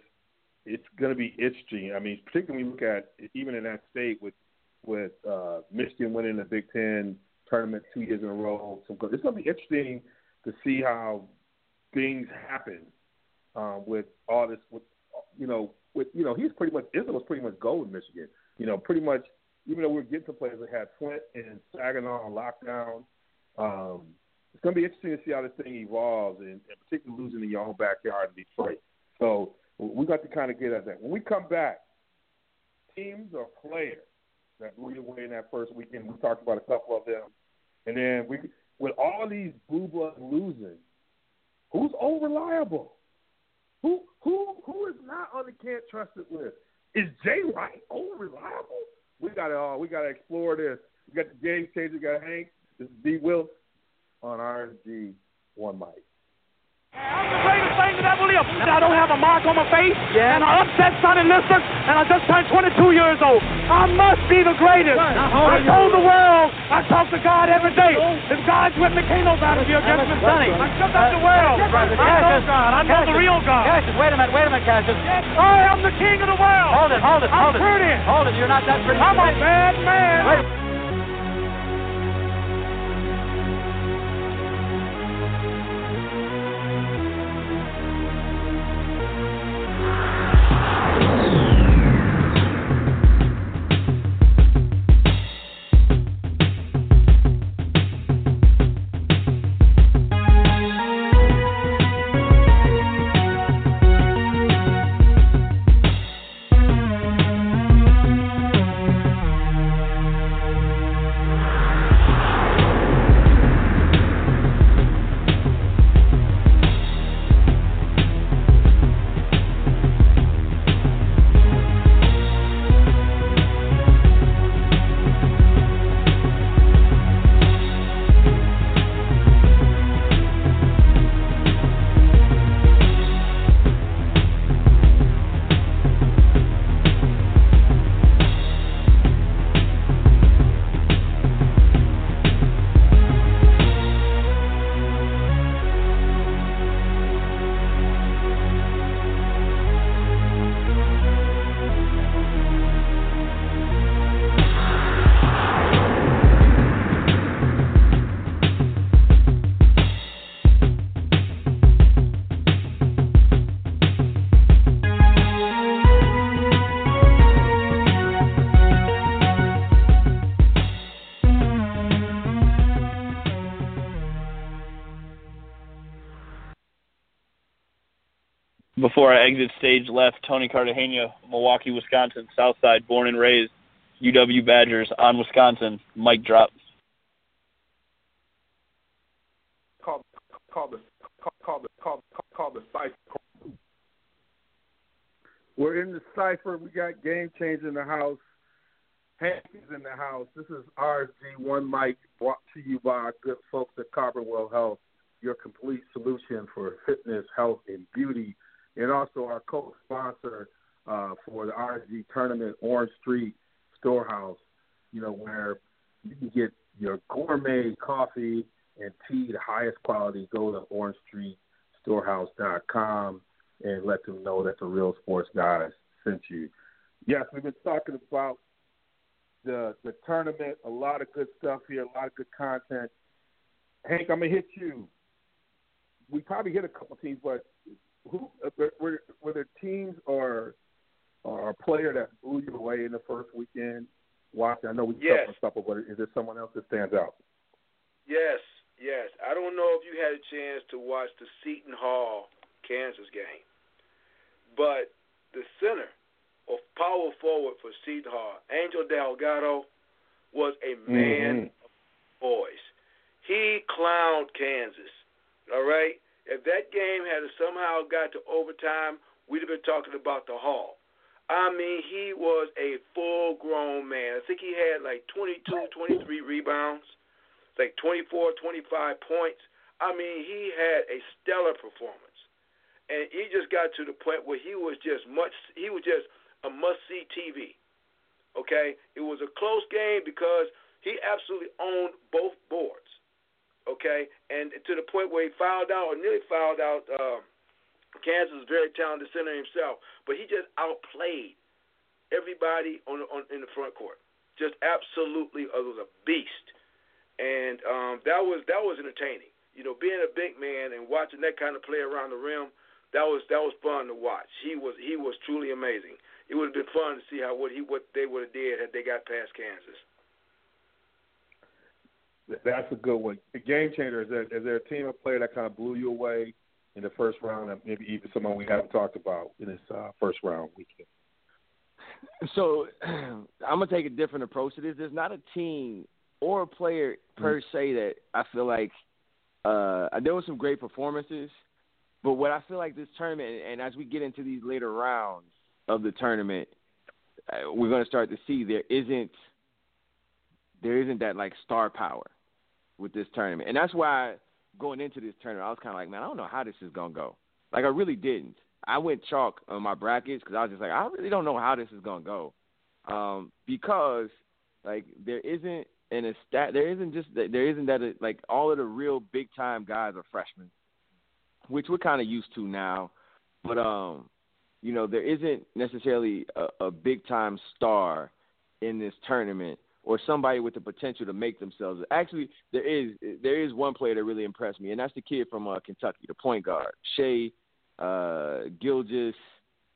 it's going to be interesting. I mean, particularly when you look at even in that state with with uh, Michigan winning the Big Ten tournament two years in a row. So it's going to be interesting to see how things happen um, with all this. With you know, with you know, he's pretty much Izzo was pretty much gold in Michigan. You know, pretty much even though we're getting some players that had Flint and Saginaw on lockdown. Um, it's going to be interesting to see how this thing evolves, and, and particularly losing in your own backyard in Detroit. So we got to kind of get at that. When we come back, teams or players that blew away in that first weekend, we talked about a couple of them, and then we with all these blue bloods losing, who's unreliable? Who who who is not on the can't trust it list? Is Jay Wright unreliable? We gotta all. we gotta explore this. We got the game changer, we got Hank. This is D. Wills on RSG One Mic. I'm the greatest thing that ever lived. And I don't have a mark on my face, yeah. and I upset Sonny Liston, and I just turned 22 years old. I must be the greatest. I told the world, I talk to God every day. If God's with me, can't nobody be against me. Sonny, I shut up the uh, world. I know God. I know the real God. Cassius, wait a minute, wait a minute, Cassius. I am the king of the world. Hold it, hold it, hold I'm it. pretty. Hold it, you're not that pretty. I'm a bad man. Wait. Exit stage left, Tony Cartagena, Milwaukee, Wisconsin, Southside, born and raised, UW Badgers on Wisconsin. Mic drop. Call call the call, call the call, call, call the cipher. We're in the cipher. We got game changer in the house. Hank is in the house. This is RG One Mic brought to you by our good folks at Carbon World Health, your complete solution for fitness, health, and beauty, and also our co-sponsor uh, for the RSG tournament, Orange Street Storehouse. You know where you can get your gourmet coffee and tea, the highest quality. Go to orangestreetstorehouse.com and let them know that the Real Sports Guys sent you. Yes, we've been talking about the the tournament. A lot of good stuff here. A lot of good content. Hank, I'm gonna hit you. We probably hit a couple teams, but who uh, were, were there teams or or a player that blew you away in the first weekend? Watching, I know we Yes. stuff, but is there someone else that stands out? Yes, yes. I don't know if you had a chance to watch the Seton Hall Kansas game, but the center of power forward for Seton Hall, Angel Delgado, was a man mm-hmm. of voice. He clowned Kansas. All right. If that game had somehow got to overtime, we'd have been talking about the Hall. I mean, he was a full grown man. I think he had like 22, 23 rebounds, like 24, 25 points. I mean, he had a stellar performance. And he just got to the point where he was just much, he was just a must see TV. Okay? It was a close game because he absolutely owned both boards. Okay? And to the point where he fouled out or nearly fouled out um, Kansas very talented center himself, but he just outplayed everybody on, on in the front court. Just absolutely uh, was a beast, and um, that was that was entertaining. You know, being a big man and watching that kind of play around the rim, that was that was fun to watch. He was he was truly amazing. It would have been fun to see how what he what they would have did had they got past Kansas. That's a good one. The game changer is there. Is there a team of player that kind of blew you away in the first round, and maybe even someone we haven't talked about in this uh, first round weekend? So I'm gonna take a different approach to this. There's not a team or a player per mm-hmm. se that I feel like uh, there were some great performances, but what I feel like this tournament, and as we get into these later rounds of the tournament, uh, we're gonna start to see there isn't there isn't that like star power with this tournament, and that's why going into this tournament, I was kind of like, man, I don't know how this is gonna go. Like I really didn't. I went chalk on my brackets because I was just like, I really don't know how this is gonna go, um, because like there isn't an a stat, there isn't just there isn't that like all of the real big time guys are freshmen, which we're kind of used to now, but um, you know, there isn't necessarily a, a big time star in this tournament or somebody with the potential to make themselves. Actually, there is there is one player that really impressed me, and that's the kid from uh, Kentucky, the point guard, Shai uh, Gilgeous.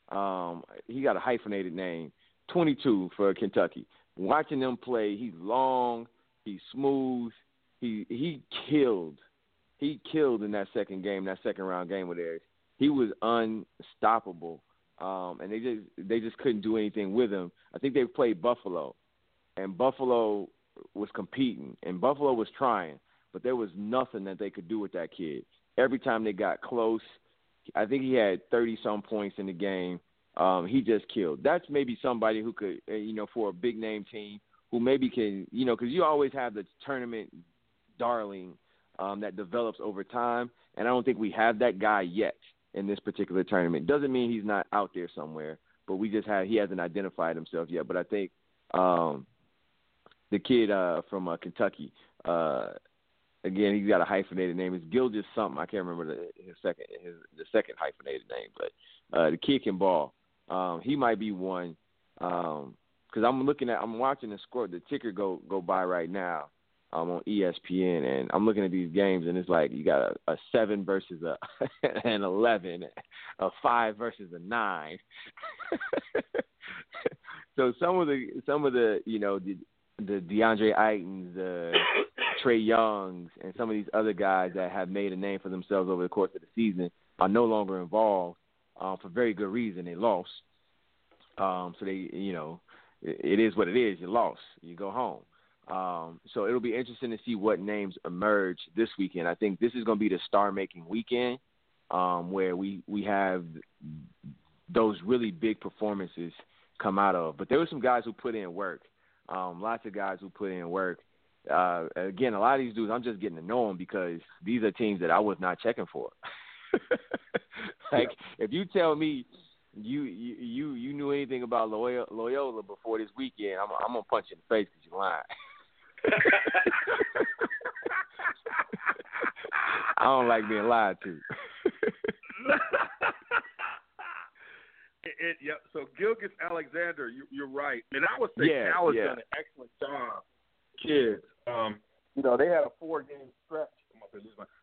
Um, he got a hyphenated name, 22 for Kentucky. Watching them play, he's long, he's smooth, he he killed, he killed in that second game, that second round game with theirs. He was unstoppable, um, and they just they just couldn't do anything with him. I think they played Buffalo and Buffalo was competing, and Buffalo was trying, but there was nothing that they could do with that kid. Every time they got close, I think he had thirty some points in the game. Um, he just killed. That's maybe somebody who could, uh, you know, for a big name team who maybe can, you know, because you always have the tournament darling um, that develops over time, and I don't think we have that guy yet in this particular tournament. Doesn't mean he's not out there somewhere, but we just have he hasn't identified himself yet. But I think um, the kid uh, from uh, Kentucky. Uh, again, he's got a hyphenated name. It's Gilgeous something. I can't remember the, his second his the second hyphenated name, but uh, the kid can ball. Um, he might be one because um, I'm looking at I'm watching the score the ticker go go by right now um, on ESPN and I'm looking at these games and it's like you got a, a seven versus a an eleven, a five versus a nine. so some of the some of the you know the the DeAndre Aytons, the Trae Youngs, and some of these other guys that have made a name for themselves over the course of the season are no longer involved um, for very good reason. They lost, um, so they, you know, it, it is what it is. You lost, you go home. Um, so it'll be interesting to see what names emerge this weekend. I think this is going to be the star-making weekend um, where we we have those really big performances come out of. But there were some guys who put in work um, lots of guys who put in work. Uh, again, a lot of these dudes, I'm just getting to know them because these are teams that I was not checking for. like, if you tell me you you you, you knew anything about Loyola, Loyola before this weekend, I'm, I'm gonna punch you in the face because you're lying. I don't like being lied to. It, it, yeah. So Gilgeous-Alexander, you, you're right, and I would say yeah, Cal has yeah. done an excellent job. Kids, um, you know, they had a four game stretch.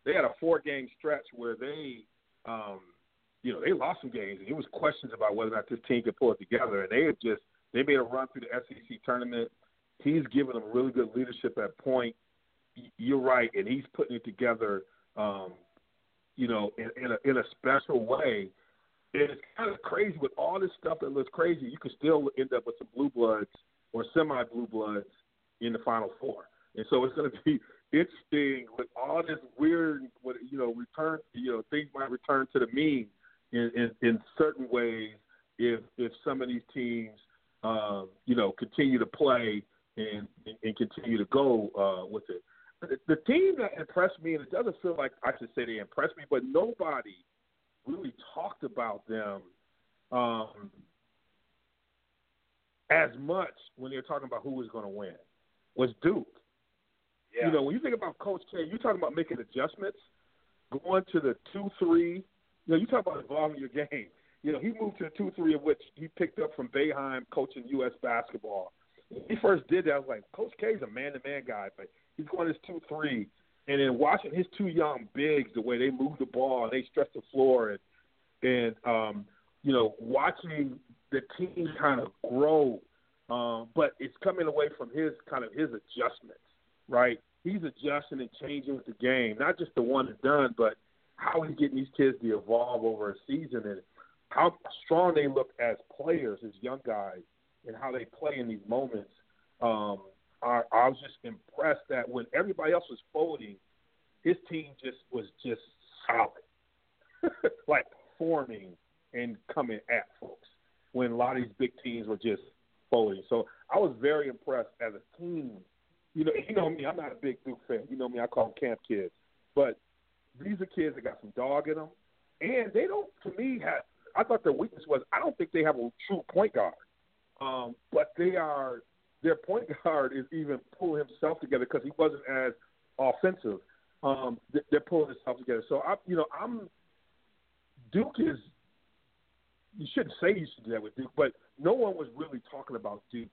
They had a four game stretch where they, um, you know, they lost some games, and it was questions about whether or not this team could pull it together. And they had just they made a run through the SEC tournament. He's given them really good leadership at point. You're right, and he's putting it together. Um, you know, in, in a in a special way it's kind of crazy with all this stuff that looks crazy. You could still end up with some blue bloods or semi blue bloods in the final four, and so it's going to be interesting with all this weird, you know, return. You know, things might return to the mean in in, in certain ways if if some of these teams, um, you know, continue to play and and continue to go uh, with it. The, the team that impressed me, and it doesn't feel like I should say they impressed me, but nobody really talked about them um, as much when they're talking about who was going to win was Duke. Yeah. You know, when you think about Coach K, you're talking about making adjustments, going to the two three You know, you talk about evolving your game. You know, he moved to a two three of which he picked up from Boeheim coaching U.S. basketball. When he first did that, I was like, Coach K's a man to man guy, but he's going this two three, and then watching his two young bigs, the way they move the ball and they stretch the floor, and and um, you know, watching the team kind of grow. Um, but it's coming away from his kind of his adjustments, right? He's adjusting and changing with the game, not just the one and done, but how he's getting these kids to evolve over a season and how strong they look as players, as young guys, and how they play in these moments. Um, I, I was just impressed that when everybody else was folding, his team just was just solid, like forming and coming at folks. When a lot of these big teams were just folding, so I was very impressed as a team. You know, you know me, I'm not a big Duke fan. You know me, I call them camp kids, but these are kids that got some dog in them, and they don't. To me, have I thought their weakness was I don't think they have a true point guard, um, but they are their point guard is even pulling himself together because he wasn't as offensive. Um, they're pulling themselves together. So I, you know, I'm Duke is. You shouldn't say you should do that with Duke, but no one was really talking about Duke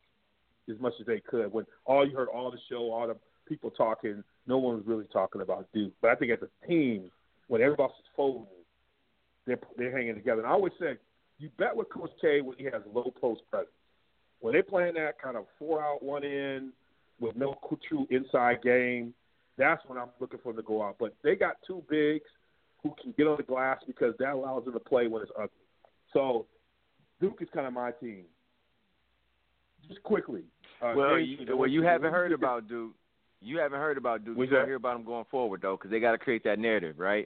as much as they could. When all you heard all the show, all the people talking, no one was really talking about Duke. But I think as a team, when everybody else is folding, they're they're hanging together. And I always say, you bet with Coach K when he has low post presence. When they're playing that kind of four out, one in, with no true inside game, that's when I'm looking for them to go out. But they got two bigs who can get on the glass because that allows them to play when it's ugly. So Duke is kind of my team. Just quickly. Uh, well, James, you, well, you haven't heard about Duke. You haven't heard about Duke. What's that? gonna hear about them going forward though, because they got to create that narrative, right?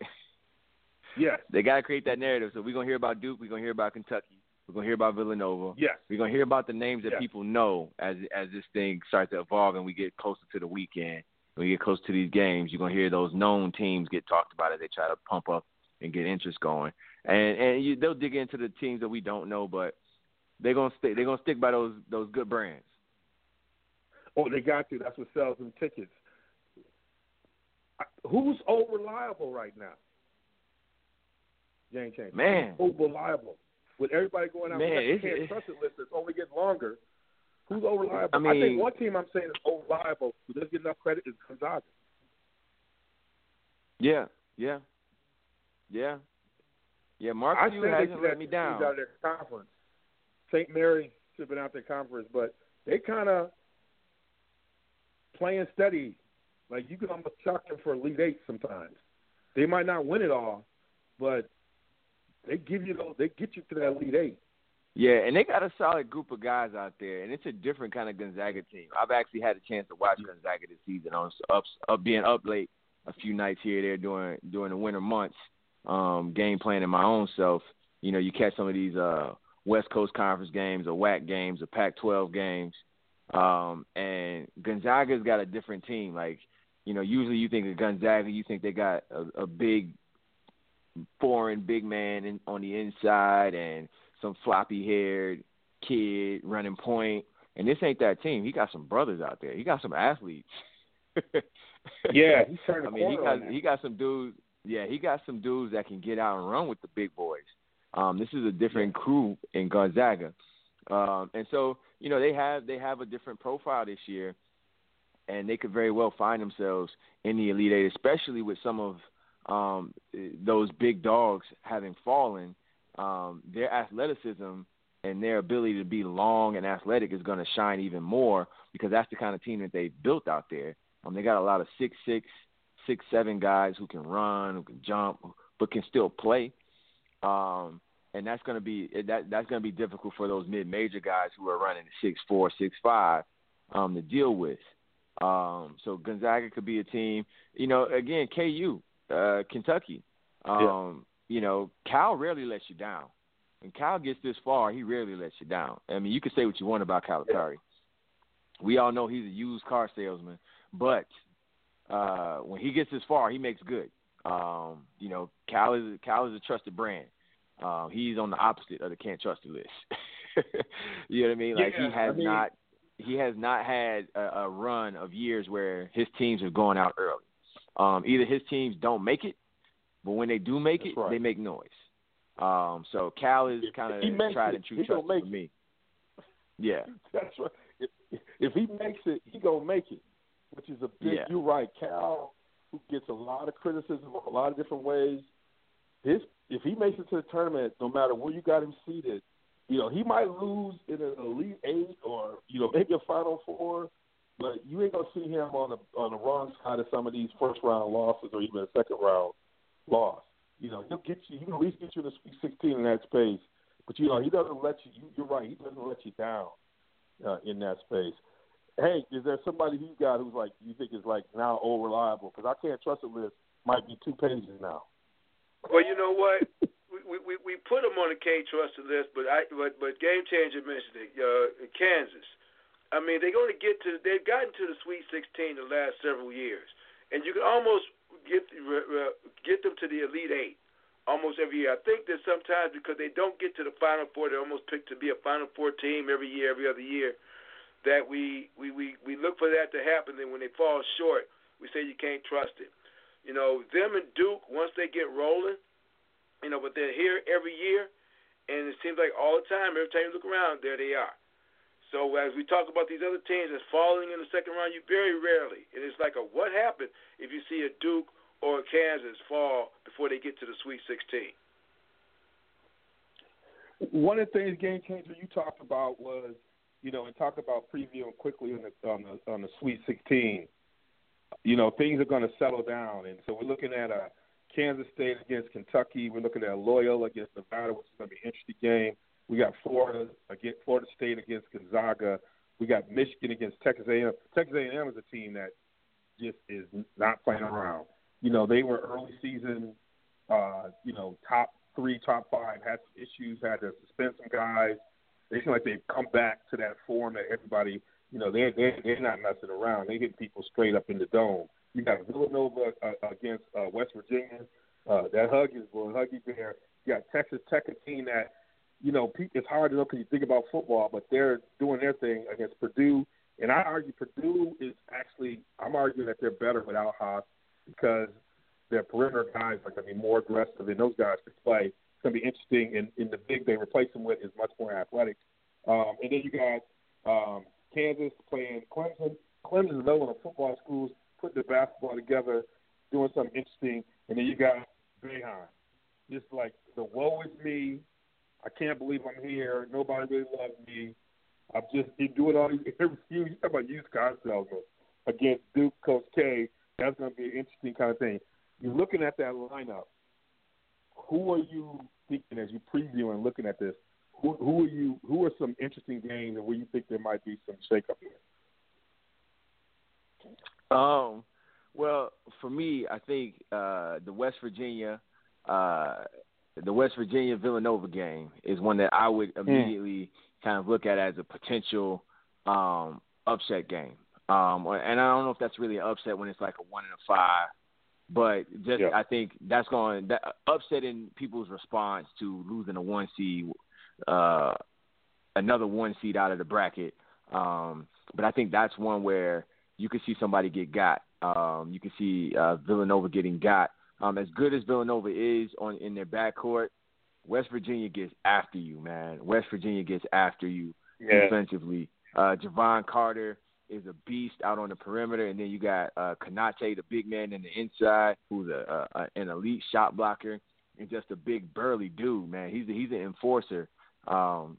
Yes. They got to create that narrative. So we're gonna hear about Duke. We're gonna hear about Kentucky. We're gonna hear about Villanova. Yes. We're gonna hear about the names that Yes. people know as as this thing starts to evolve and we get closer to the weekend. When we get close to these games, you're gonna hear those known teams get talked about as they try to pump up and get interest going. And and you, they'll dig into the teams that we don't know, but they're gonna stick. They're gonna stick by those those good brands. Oh, they got to. That's what sells them tickets. Who's over reliable right now? Jane Change. Man. Who's reliable? With everybody going out, Man, we got the it's- can't it's- trust it list that's only getting longer. Who's over reliable? I mean- think one team I'm saying is over reliable who doesn't get enough credit is Gonzaga. Yeah, yeah, yeah, yeah. Mark I Few hasn't let me down. out of their conference. St. Mary should have been out their conference, but they kind of playing steady. Like you can almost chalk them for Elite Eight sometimes. They might not win it all, but they give you those. They get you to that Elite Eight. Yeah, and they got a solid group of guys out there, and it's a different kind of Gonzaga team. I've actually had a chance to watch Gonzaga this season. I was up, up being up late a few nights here there during during the winter months, um, game planning my own self. You know, you catch some of these uh, West Coast Conference games, or WAC games, or Pac-12 games, um, and Gonzaga's got a different team. Like, you know, usually you think of Gonzaga, you think they got a, a big foreign big man in, on the inside and some floppy haired kid running point. And this ain't that team. He got some brothers out there. He got some athletes. Yeah, he's turned I mean, he got he got some dudes. Yeah, he got some dudes that can get out and run with the big boys. Um, this is a different crew in Gonzaga, um, and so you know they have they have a different profile this year, and they could very well find themselves in the Elite Eight, especially with some of um, those big dogs having fallen. Um, their athleticism and their ability to be long and athletic is going to shine even more because that's the kind of team that they built out there. Um, they got a lot of six six, six seven guys who can run, who can jump, but can still play. Um, and that's going to be that that's going to be difficult for those mid major guys who are running six four, six five, um, to deal with. Um, so Gonzaga could be a team. You know, again, KU, uh, Kentucky. Um, You know, Cal rarely lets you down. When Cal gets this far, he rarely lets you down. I mean, you can say what you want about Calipari. We all know he's a used car salesman, but uh, when he gets this far, he makes good. Um, you know, Cal is Cal is a trusted brand. Um, he's on the opposite of the can't trust the list. you know what I mean? Like Yeah, he has I mean- not he has not had a, a run of years where his teams have gone out early. Um, either his teams don't make it, but when they do make That's it, right. they make noise. Um, so Cal is kind of tried it, and true trust make for me. Yeah, That's right. If, if he makes it, he gonna make it, which is a big. Yeah. You're right, Cal, who gets a lot of criticism a lot of different ways. His if he makes it to the tournament, no matter where you got him seated, you know he might lose in an elite eight or you know maybe a final four, but you ain't gonna see him on the on the wrong side of some of these first round losses or even a second round loss. You know he'll get you. He can at least get you the Sweet 16 in that space. But you know he doesn't let you. you you're right. He doesn't let you down uh, in that space. Hank, is there somebody you got who's like you think is like now all reliable? Because I can't trust a list might be two pages now. Well, you know what? we we we put them on the K trusted list, but I but but Game Changer mentioned it. Uh, Kansas. I mean, they're going to get to. They've gotten to the Sweet 16 the last several years, and you can almost get get them to the Elite Eight almost every year. I think that sometimes because they don't get to the Final Four, they're almost picked to be a Final Four team every year, every other year. That we we we we look for that to happen, and when they fall short, we say you can't trust it. You know, them and Duke once they get rolling, you know, but they're here every year, and it seems like all the time, every time you look around, there they are. So as we talk about these other teams that's falling in the second round, you very rarely, and it's like a what happened if you see a Duke or a Kansas fall before they get to the Sweet 16. One of the things, game changer, you talked about was, you know, and talk about previewing quickly on the on the on the Sweet 16. You know, things are going to settle down, and so we're looking at a Kansas State against Kentucky. We're looking at Loyola against Nevada, which is going to be an interesting game. We got Florida against Florida State against Gonzaga. We got Michigan against Texas A&M. Texas A&M is a team that just is not playing around. You know, they were early season, uh, you know, top three, top five, had some issues, had to suspend some guys. They seem like they've come back to that form that everybody, you know, they're they're, they're not messing around. They hit people straight up in the dome. You got Villanova uh, against uh, West Virginia. Uh, that hug is Huggy Bear. You got Texas Tech, a team that, you know, it's hard to know because you think about football, but they're doing their thing against Purdue. And I argue Purdue is actually, I'm arguing that they're better without Haas because their perimeter guys are going to be more aggressive, and those guys can play. It's going to be interesting. And, and the big they replace them with is much more athletic. Um, and then you got um, Kansas playing Clemson. Clemson is another one of football schools putting the basketball together, doing something interesting. And then you got Boeheim. Just like the woe is me. I can't believe I'm here. Nobody really loves me. I'm just you doing all these about used car salesman against Duke Coach K. That's going to be an interesting kind of thing. You're looking at that lineup. Who are you thinking as you preview and looking at this? Who, who are you? Who are some interesting games and where you think there might be some shakeup here? Um, well, for me, I think uh, the West Virginia, uh, the West Virginia Villanova game is one that I would immediately mm. kind of look at as a potential um, upset game. Um, and I don't know if that's really an upset when it's like a one and a five, but just yeah. I think that's going that upsetting people's response to losing a one seed, uh, another one seed out of the bracket. Um, but I think that's one where you could see somebody get got. Um, you can see uh, Villanova getting got. Um, as good as Villanova is on in their backcourt, West Virginia gets after you, man. West Virginia gets after you yeah. defensively. Uh, Jevon Carter is a beast out on the perimeter, and then you got uh, Konate, the big man in the inside, who's a, a, a an elite shot blocker and just a big burly dude, man. He's a, he's an enforcer um,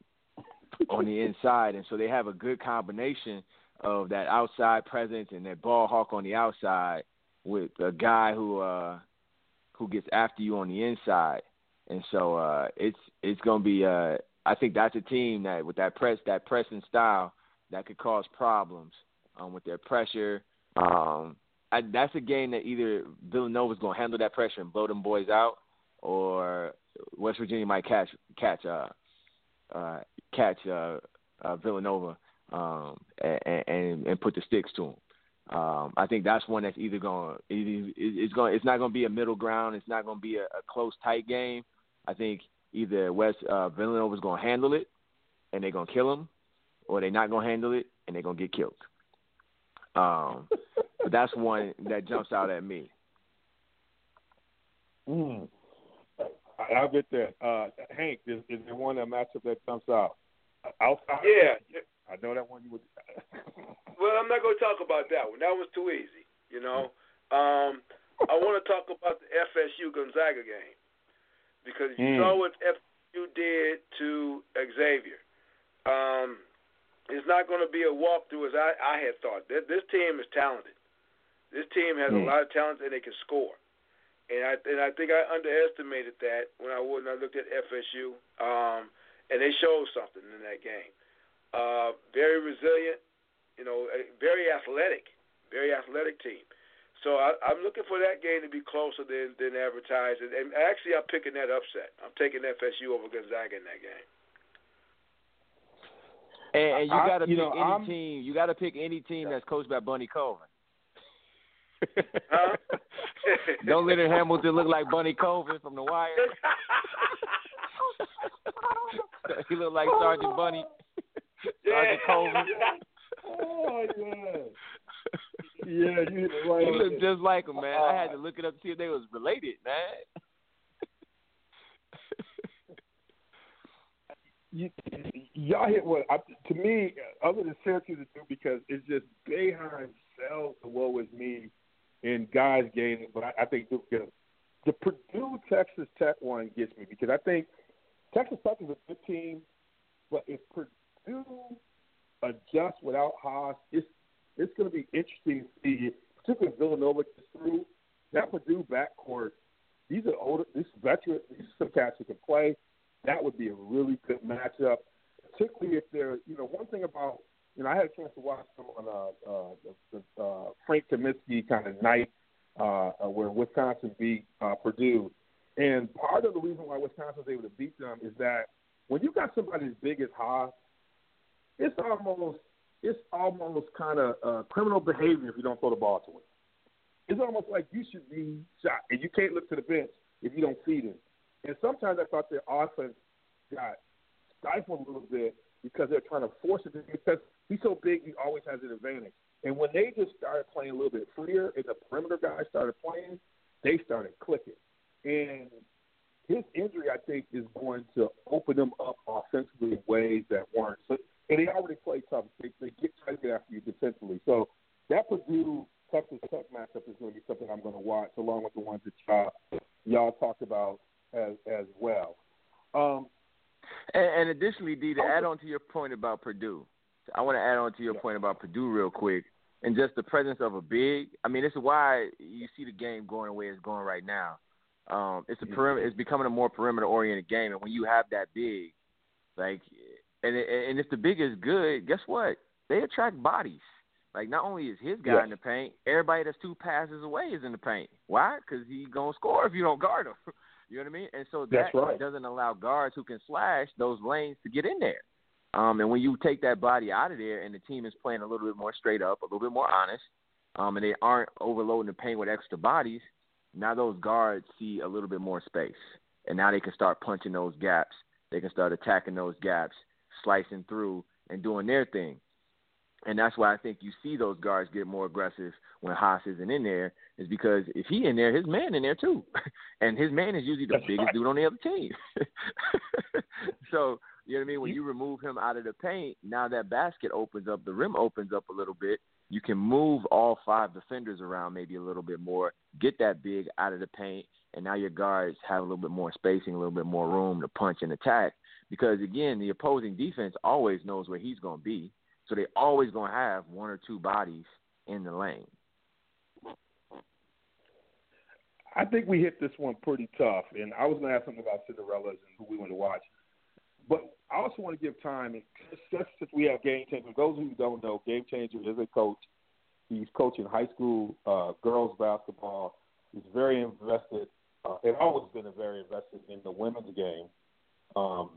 on the inside, and so they have a good combination of that outside presence and that ball hawk on the outside with a guy who uh who gets after you on the inside. And so uh it's it's gonna be uh I think that's a team that with that press that pressing style that could cause problems um with their pressure. Um I, that's a game that either Villanova's gonna handle that pressure and blow them boys out or West Virginia might catch catch uh uh catch uh, uh Villanova um, and, and and put the sticks to them. Um, I think that's one that's either going to it's going it's not going to be a middle ground. It's not going to be a, a close tight game. I think either West uh, Villanova is going to handle it and they're going to kill them, or they're not going to handle it and they're going to get killed. Um, but that's one that jumps out at me. Mm. I, I'll get that. Uh, Hank, is, is there one that matchup that comes out? Outside? Yeah. I know that one you would. well, I'm not going to talk about that one. That one's too easy. You know. Um, I want to talk about the FSU Gonzaga game because you Mm. saw what FSU did to Xavier. Um, it's not going to be a walkthrough as I, I had thought. This, this team is talented. This team has a Mm. lot of talent and they can score. And I and I think I underestimated that when I when I looked at FSU. Um, and they showed something in that game. Uh, very resilient, you know, very athletic, very athletic team. So I, I'm looking for that game to be closer than than advertised. And, and actually, I'm picking that upset. I'm taking FSU over Gonzaga in that game. And, and you got to pick know, any I'm- team. You got to pick any team that's coached by Bunny Colvin. Huh? Don't Leonard Hamilton look like Bunny Colvin from The Wire? he look like Sergeant Bunny. Sergeant Colvin. oh yeah. Yeah, you hit it right. He looked it. just like him, man. I had to uh-uh. look it up to see if they was related, man. you, y'all hit what I, to me, other than Syracuse, do because it's just Boeheim sells the woe is me in guys gaining. But I, I think the, the, the Purdue Texas Tech one gets me because I think Texas Tech is a good team, but if Purdue adjusts without Haas, it's it's going to be interesting to see, particularly Villanova gets through that Purdue backcourt. These are older, these veterans, these are some cats who can play that would be a really good matchup, particularly if they're, you know, one thing about, you know, I had a chance to watch them on uh, uh, the, the uh, Frank Kaminsky kind of night uh, uh, where Wisconsin beat uh, Purdue. And part of the reason why Wisconsin was able to beat them is that when you got somebody as big as Haas, it's almost it's almost kind of uh, criminal behavior if you don't throw the ball to him. It's almost like you should be shot, and you can't look to the bench if you don't feed him. And sometimes I thought their offense got stifled a little bit because they're trying to force it because he's so big, he always has an advantage. And when they just started playing a little bit freer and the perimeter guys started playing, they started clicking. And his injury, I think, is going to open them up offensively in ways that weren't. So, and they already play tough. They, they get try to get after you defensively. So that Purdue Texas Tech matchup is going to be something I'm going to watch, along with the ones that y'all, y'all talked about as as well. Um, And, and additionally, D, to add on to your point about Purdue, I want to add on to your point about Purdue real quick, and just the presence of a big. I mean, this is why you see the game going the way it's going right now. Um, it's a perimeter. It's becoming a more perimeter oriented game, and when you have that big, like, and and if the big is good, guess what? They attract bodies. Like, not only is his guy Yes. in the paint, everybody that's two passes away is in the paint. Why? Because he gonna score if you don't guard him. You know what I mean? And so that right. doesn't allow guards who can slash those lanes to get in there. Um, and when you take that body out of there and the team is playing a little bit more straight up, a little bit more honest, um, and they aren't overloading the paint with extra bodies, now those guards see a little bit more space. And now they can start punching those gaps. They can start attacking those gaps, slicing through, and doing their thing. And that's why I think you see those guards get more aggressive when Haas isn't in there, is because if he in there, his man in there too. and his man is usually the That's biggest right. dude on the other team. so, you know what I mean? When you remove him out of the paint, now that basket opens up, the rim opens up a little bit. You can move all five defenders around maybe a little bit more, get that big out of the paint, and now your guards have a little bit more spacing, a little bit more room to punch and attack. Because again, the opposing defense always knows where he's going to be, so they always going to have one or two bodies in the lane. I think we hit this one pretty tough, and I was going to ask something about Cinderellas and who we want to watch. But I also want to give time, just since we have Game Changer, those who don't know, Game Changer is a coach. He's coaching high school uh, girls basketball. He's very invested, uh, and always been very invested in the women's game. Um,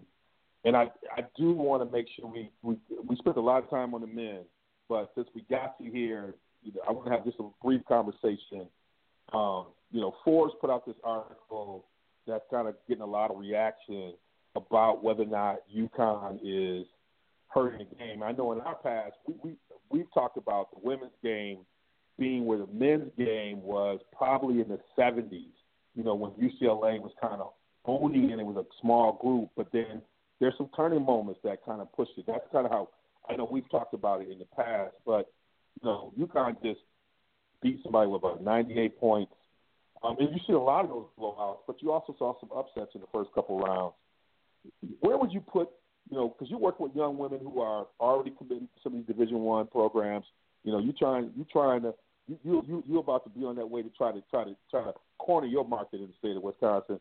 and I, I do want to make sure we, we we spent a lot of time on the men, but since we got you here, you know, I want to have just a brief conversation um, you know, Forbes put out this article that's kind of getting a lot of reaction about whether or not UConn is hurting the game. I know in our past we, we we've talked about the women's game being where the men's game was probably in the 70s. You know, when UCLA was kind of owning and It was a small group, but then there's some turning moments that kind of pushed it. That's kind of how I know we've talked about it in the past, but you know, UConn just beat somebody with about 98 points. Um, and you see a lot of those blowouts, but you also saw some upsets in the first couple rounds. Where would you put, you know, because you work with young women who are already committed to some of these Division One programs. You know, you trying, you trying to, you you you you're about to be on that way to try to try to try to corner your market in the state of Wisconsin.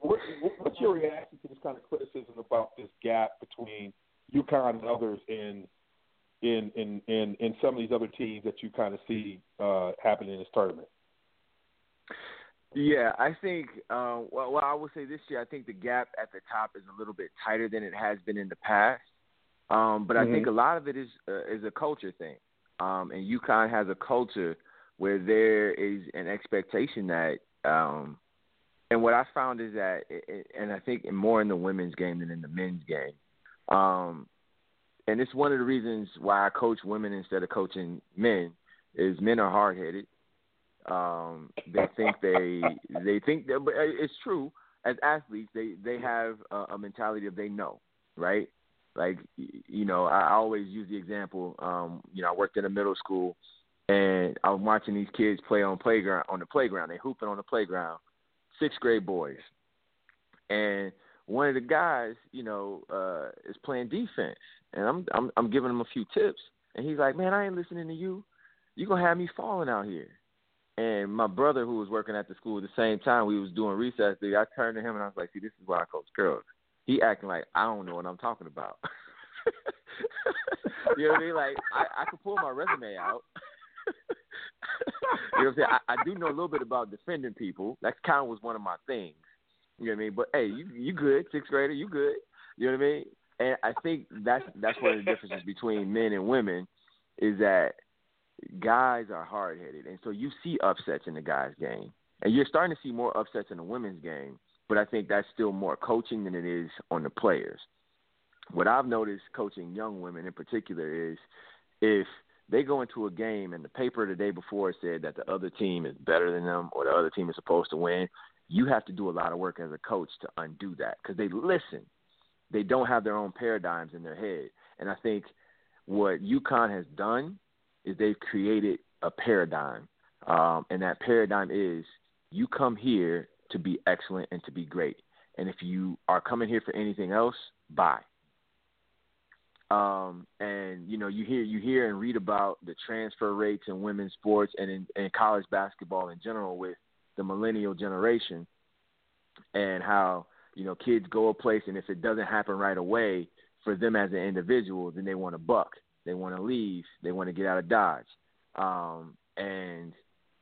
What, what's your reaction kind of criticism about this gap between UConn and others in in in in, in some of these other teams that you kind of see uh, happening in this tournament? Yeah, I think. Uh, well, well, I will say this year, I think the gap at the top is a little bit tighter than it has been in the past. Um, but mm-hmm. I think mm-hmm. a lot of it is uh, is a culture thing, um, and UConn has a culture where there is an expectation that um, and what I found is that, and I think more in the women's game than in the men's game, um, and it's one of the reasons why I coach women instead of coaching men, is men are hard headed. Um, they think they they think that, but it's true. As athletes, they they have a, a mentality of they know, right? Like you know, I always use the example. Um, you know, I worked in a middle school, and I'm watching these kids play on playground on the playground. They hooping on the playground, sixth grade boys, and one of the guys, you know, uh, is playing defense, and I'm I'm I'm giving him a few tips, and he's like, "Man, I ain't listening to you. You gonna have me falling out here." And my brother, who was working at the school at the same time, we was doing recess. I turned to him and I was like, "See, this is why I coach girls." He acting like I don't know what I'm talking about. you know what I mean? Like I, I could pull my resume out. you know what I'm saying? I, I do know a little bit about defending people. That kind of was one of my things. You know what I mean? But hey, you you good, sixth grader, you good. You know what I mean? And I think that's that's one of the differences between men and women is that guys are hard headed, and so you see upsets in the guys' game, and you're starting to see more upsets in the women's game. But I think that's still more coaching than it is on the players. What I've noticed coaching young women in particular is if they go into a game and the paper the day before said that the other team is better than them or the other team is supposed to win, you have to do a lot of work as a coach to undo that because they listen. They don't have their own paradigms in their head. And I think what UConn has done is they've created a paradigm. Um, and that paradigm is you come here to be excellent and to be great. And if you are coming here for anything else, bye. Um, and you know, you hear you hear and read about the transfer rates in women's sports and in, in college basketball in general with the millennial generation and how you know kids go a place and if it doesn't happen right away for them as an individual then they want to buck they want to leave they want to get out of dodge. Um, and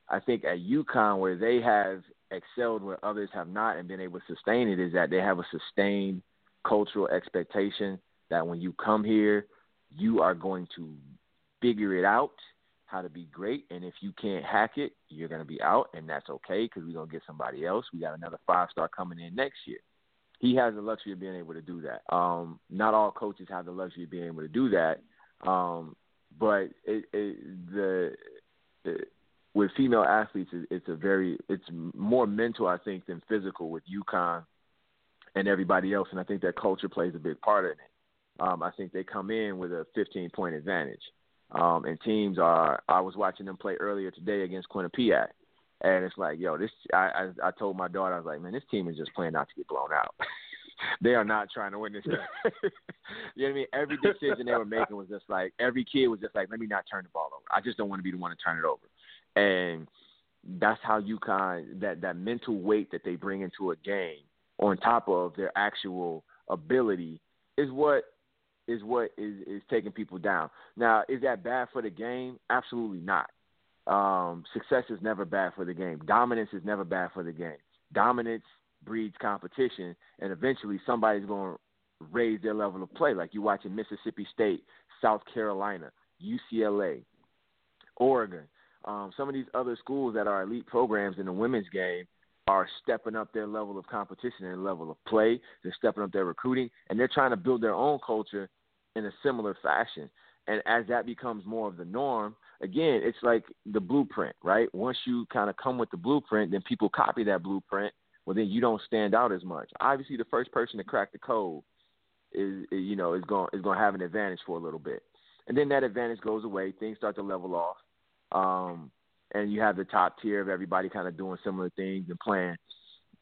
i think at UConn where they have excelled where others have not and been able to sustain it is that they have a sustained cultural expectation that when you come here you are going to figure it out how to be great. And if you can't hack it, you're going to be out, and that's okay because we're going to get somebody else. We got another five star coming in next year. He has the luxury of being able to do that. Um, not all coaches have the luxury of being able to do that. Um, but it, it, the it, with female athletes, it's a very it's more mental, I think, than physical with UConn and everybody else. And I think that culture plays a big part in it. Um, I think they come in with a 15 point advantage. Um, and teams are. I was watching them play earlier today against Quinnipiac, and it's like, yo, this. I, I I told my daughter, I was like, man, this team is just playing not to get blown out. they are not trying to win this game. you know what I mean? Every decision they were making was just like every kid was just like, let me not turn the ball over. I just don't want to be the one to turn it over. And that's how UConn that that mental weight that they bring into a game on top of their actual ability is what is what is is taking people down. Now, is that bad for the game? Absolutely not. Um, success is never bad for the game. Dominance is never bad for the game. Dominance breeds competition, and eventually somebody's going to raise their level of play. Like you're watching Mississippi State, South Carolina, UCLA, Oregon. Um, some of these other schools that are elite programs in the women's game are stepping up their level of competition and level of play. They're stepping up their recruiting, and they're trying to build their own culture in a similar fashion. And as that becomes more of the norm, again, it's like the blueprint, right? Once you kind of come with the blueprint, then people copy that blueprint well then you don't stand out as much. Obviously, the first person to crack the code is, you know is going is going to have an advantage for a little bit, and then that advantage goes away. Things start to level off, um, and you have the top tier of everybody kind of doing similar things and playing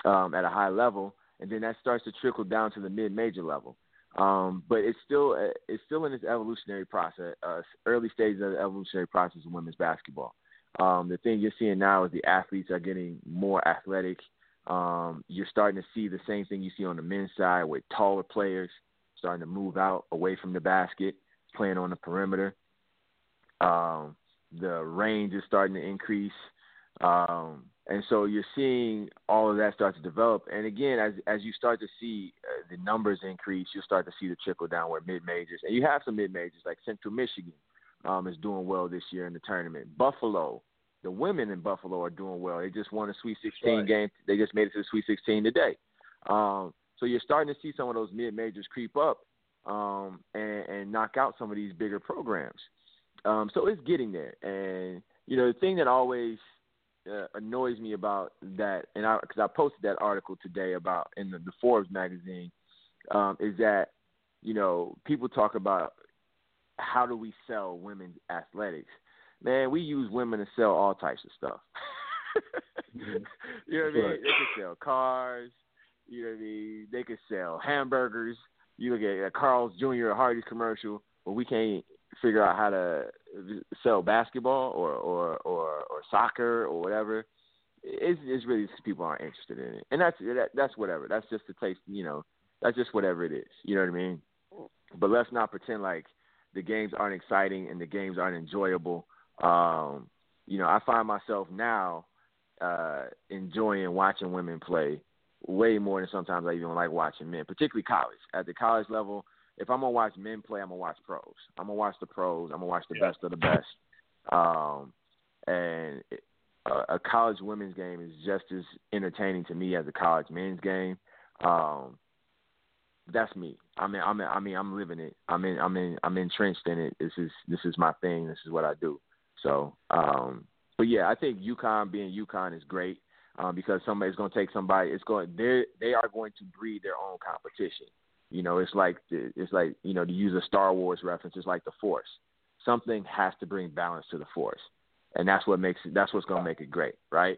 um, at a high level, and then that starts to trickle down to the mid major level. Um, but it's still uh, it's still in its evolutionary process, uh, early stages of the evolutionary process of women's basketball. Um, the thing you're seeing now is the athletes are getting more athletic. Um, you're starting to see the same thing you see on the men's side with taller players starting to move out away from the basket, playing on the perimeter. Um, the range is starting to increase. Um, and so you're seeing all of that start to develop. And again, as as you start to see uh, the numbers increase, you'll start to see the trickle down where mid majors, and you have some mid majors like Central Michigan um, is doing well this year in the tournament. Buffalo, the women in Buffalo are doing well. They just won a Sweet 16 right. game. They just made it to the Sweet 16 today. Um, so you're starting to see some of those mid majors creep up um, and, and knock out some of these bigger programs. Um, so it's getting there. And you know the thing that always uh, annoys me about that, and I because I posted that article today about in the, the Forbes magazine, um, is that you know people talk about how do we sell women's athletics. Man, we use women to sell all types of stuff. mm-hmm. You know what I mean? They can sell cars. You know what I mean? They could sell hamburgers. You look at Carl's Jr. Hardee's commercial, but we can't figure out how to sell basketball or or or, or soccer or whatever. It's, it's really just people aren't interested in it, and that's that, that's whatever. That's just the taste, you know. That's just whatever it is. You know what I mean? But let's not pretend like the games aren't exciting and the games aren't enjoyable. Um, you know, I find myself now uh, enjoying watching women play way more than sometimes I even like watching men, particularly college. At the college level, if I'm gonna watch men play, I'm gonna watch pros. I'm gonna watch the pros. I'm gonna watch the yeah. best of the best. Um, and it, a, a college women's game is just as entertaining to me as a college men's game. Um, that's me. I mean, I mean, I mean, I'm living it. I'm in, I'm in, I'm entrenched in it. This is, this is my thing. This is what I do. So, um, but yeah, I think UConn being UConn is great um, because somebody's going to take somebody. It's going, they they are going to breed their own competition. You know, it's like it's like you know to use a Star Wars reference. It's like the Force. Something has to bring balance to the Force, and that's what makes it. That's what's going to make it great, right?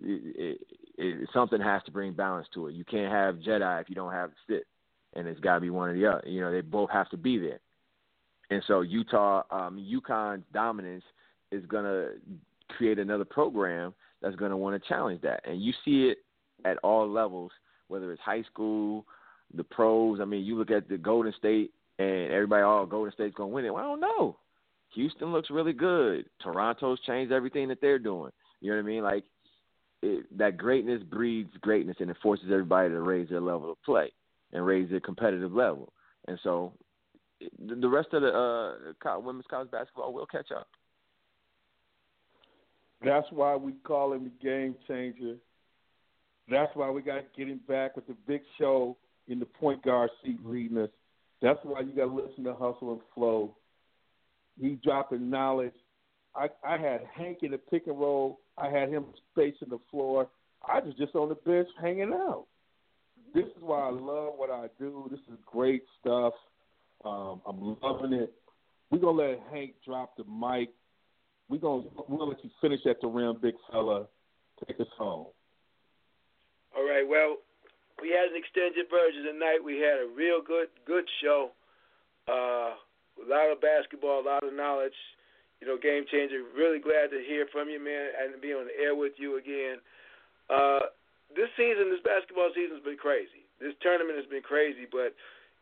It, it, something has to bring balance to it. You can't have Jedi if you don't have Sith, and it's got to be one or the other. You know, they both have to be there. And so Utah, um, UConn's dominance is going to create another program that's going to want to challenge that, and you see it at all levels, whether it's high school, the pros. I mean, you look at the Golden State and everybody, oh, Golden State's gonna win it. Well, I don't know. Houston looks really good. Toronto's changed everything that they're doing. You know what I mean? Like it, that greatness breeds greatness, and it forces everybody to raise their level of play and raise their competitive level. And so, the rest of the uh, women's college basketball will catch up. That's why we call him the game changer. That's why we got to get him back with the big show in the point guard seat leading us. That's why you got to listen to Hustle and Flow. He dropping knowledge. I, I had Hank in the pick and roll. I had him spacing the floor. I was just on the bench hanging out. This is why I love what I do. This is great stuff. Um, I'm loving it. We're gonna let Hank drop the mic. We're gonna we're gonna let you finish at the rim, big fella. Take us home. All right. Well, we had an extended version tonight. We had a real good good show. Uh, a lot of basketball, a lot of knowledge. You know, game changer. Really glad to hear from you, man, and be on the air with you again. Uh, this season, this basketball season has been crazy. This tournament has been crazy, but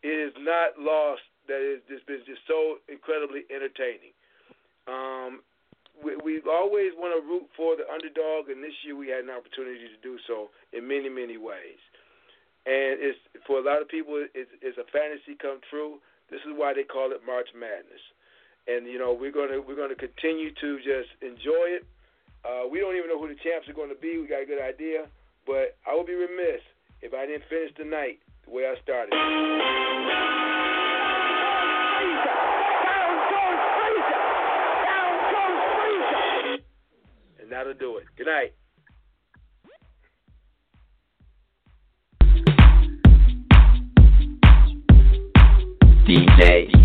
it is not lost that it's just been just so incredibly entertaining. Um, we, we always want to root for the underdog, and this year we had an opportunity to do so in many, many ways and it's for a lot of people it's, it's a fantasy come true. This is why they call it March Madness, and you know we're gonna we're gonna continue to just enjoy it. Uh, we don't even know who the champs are going to be. We got a good idea, but I would be remiss if I didn't finish the night the way I started. And that'll do it. Good night. DJ.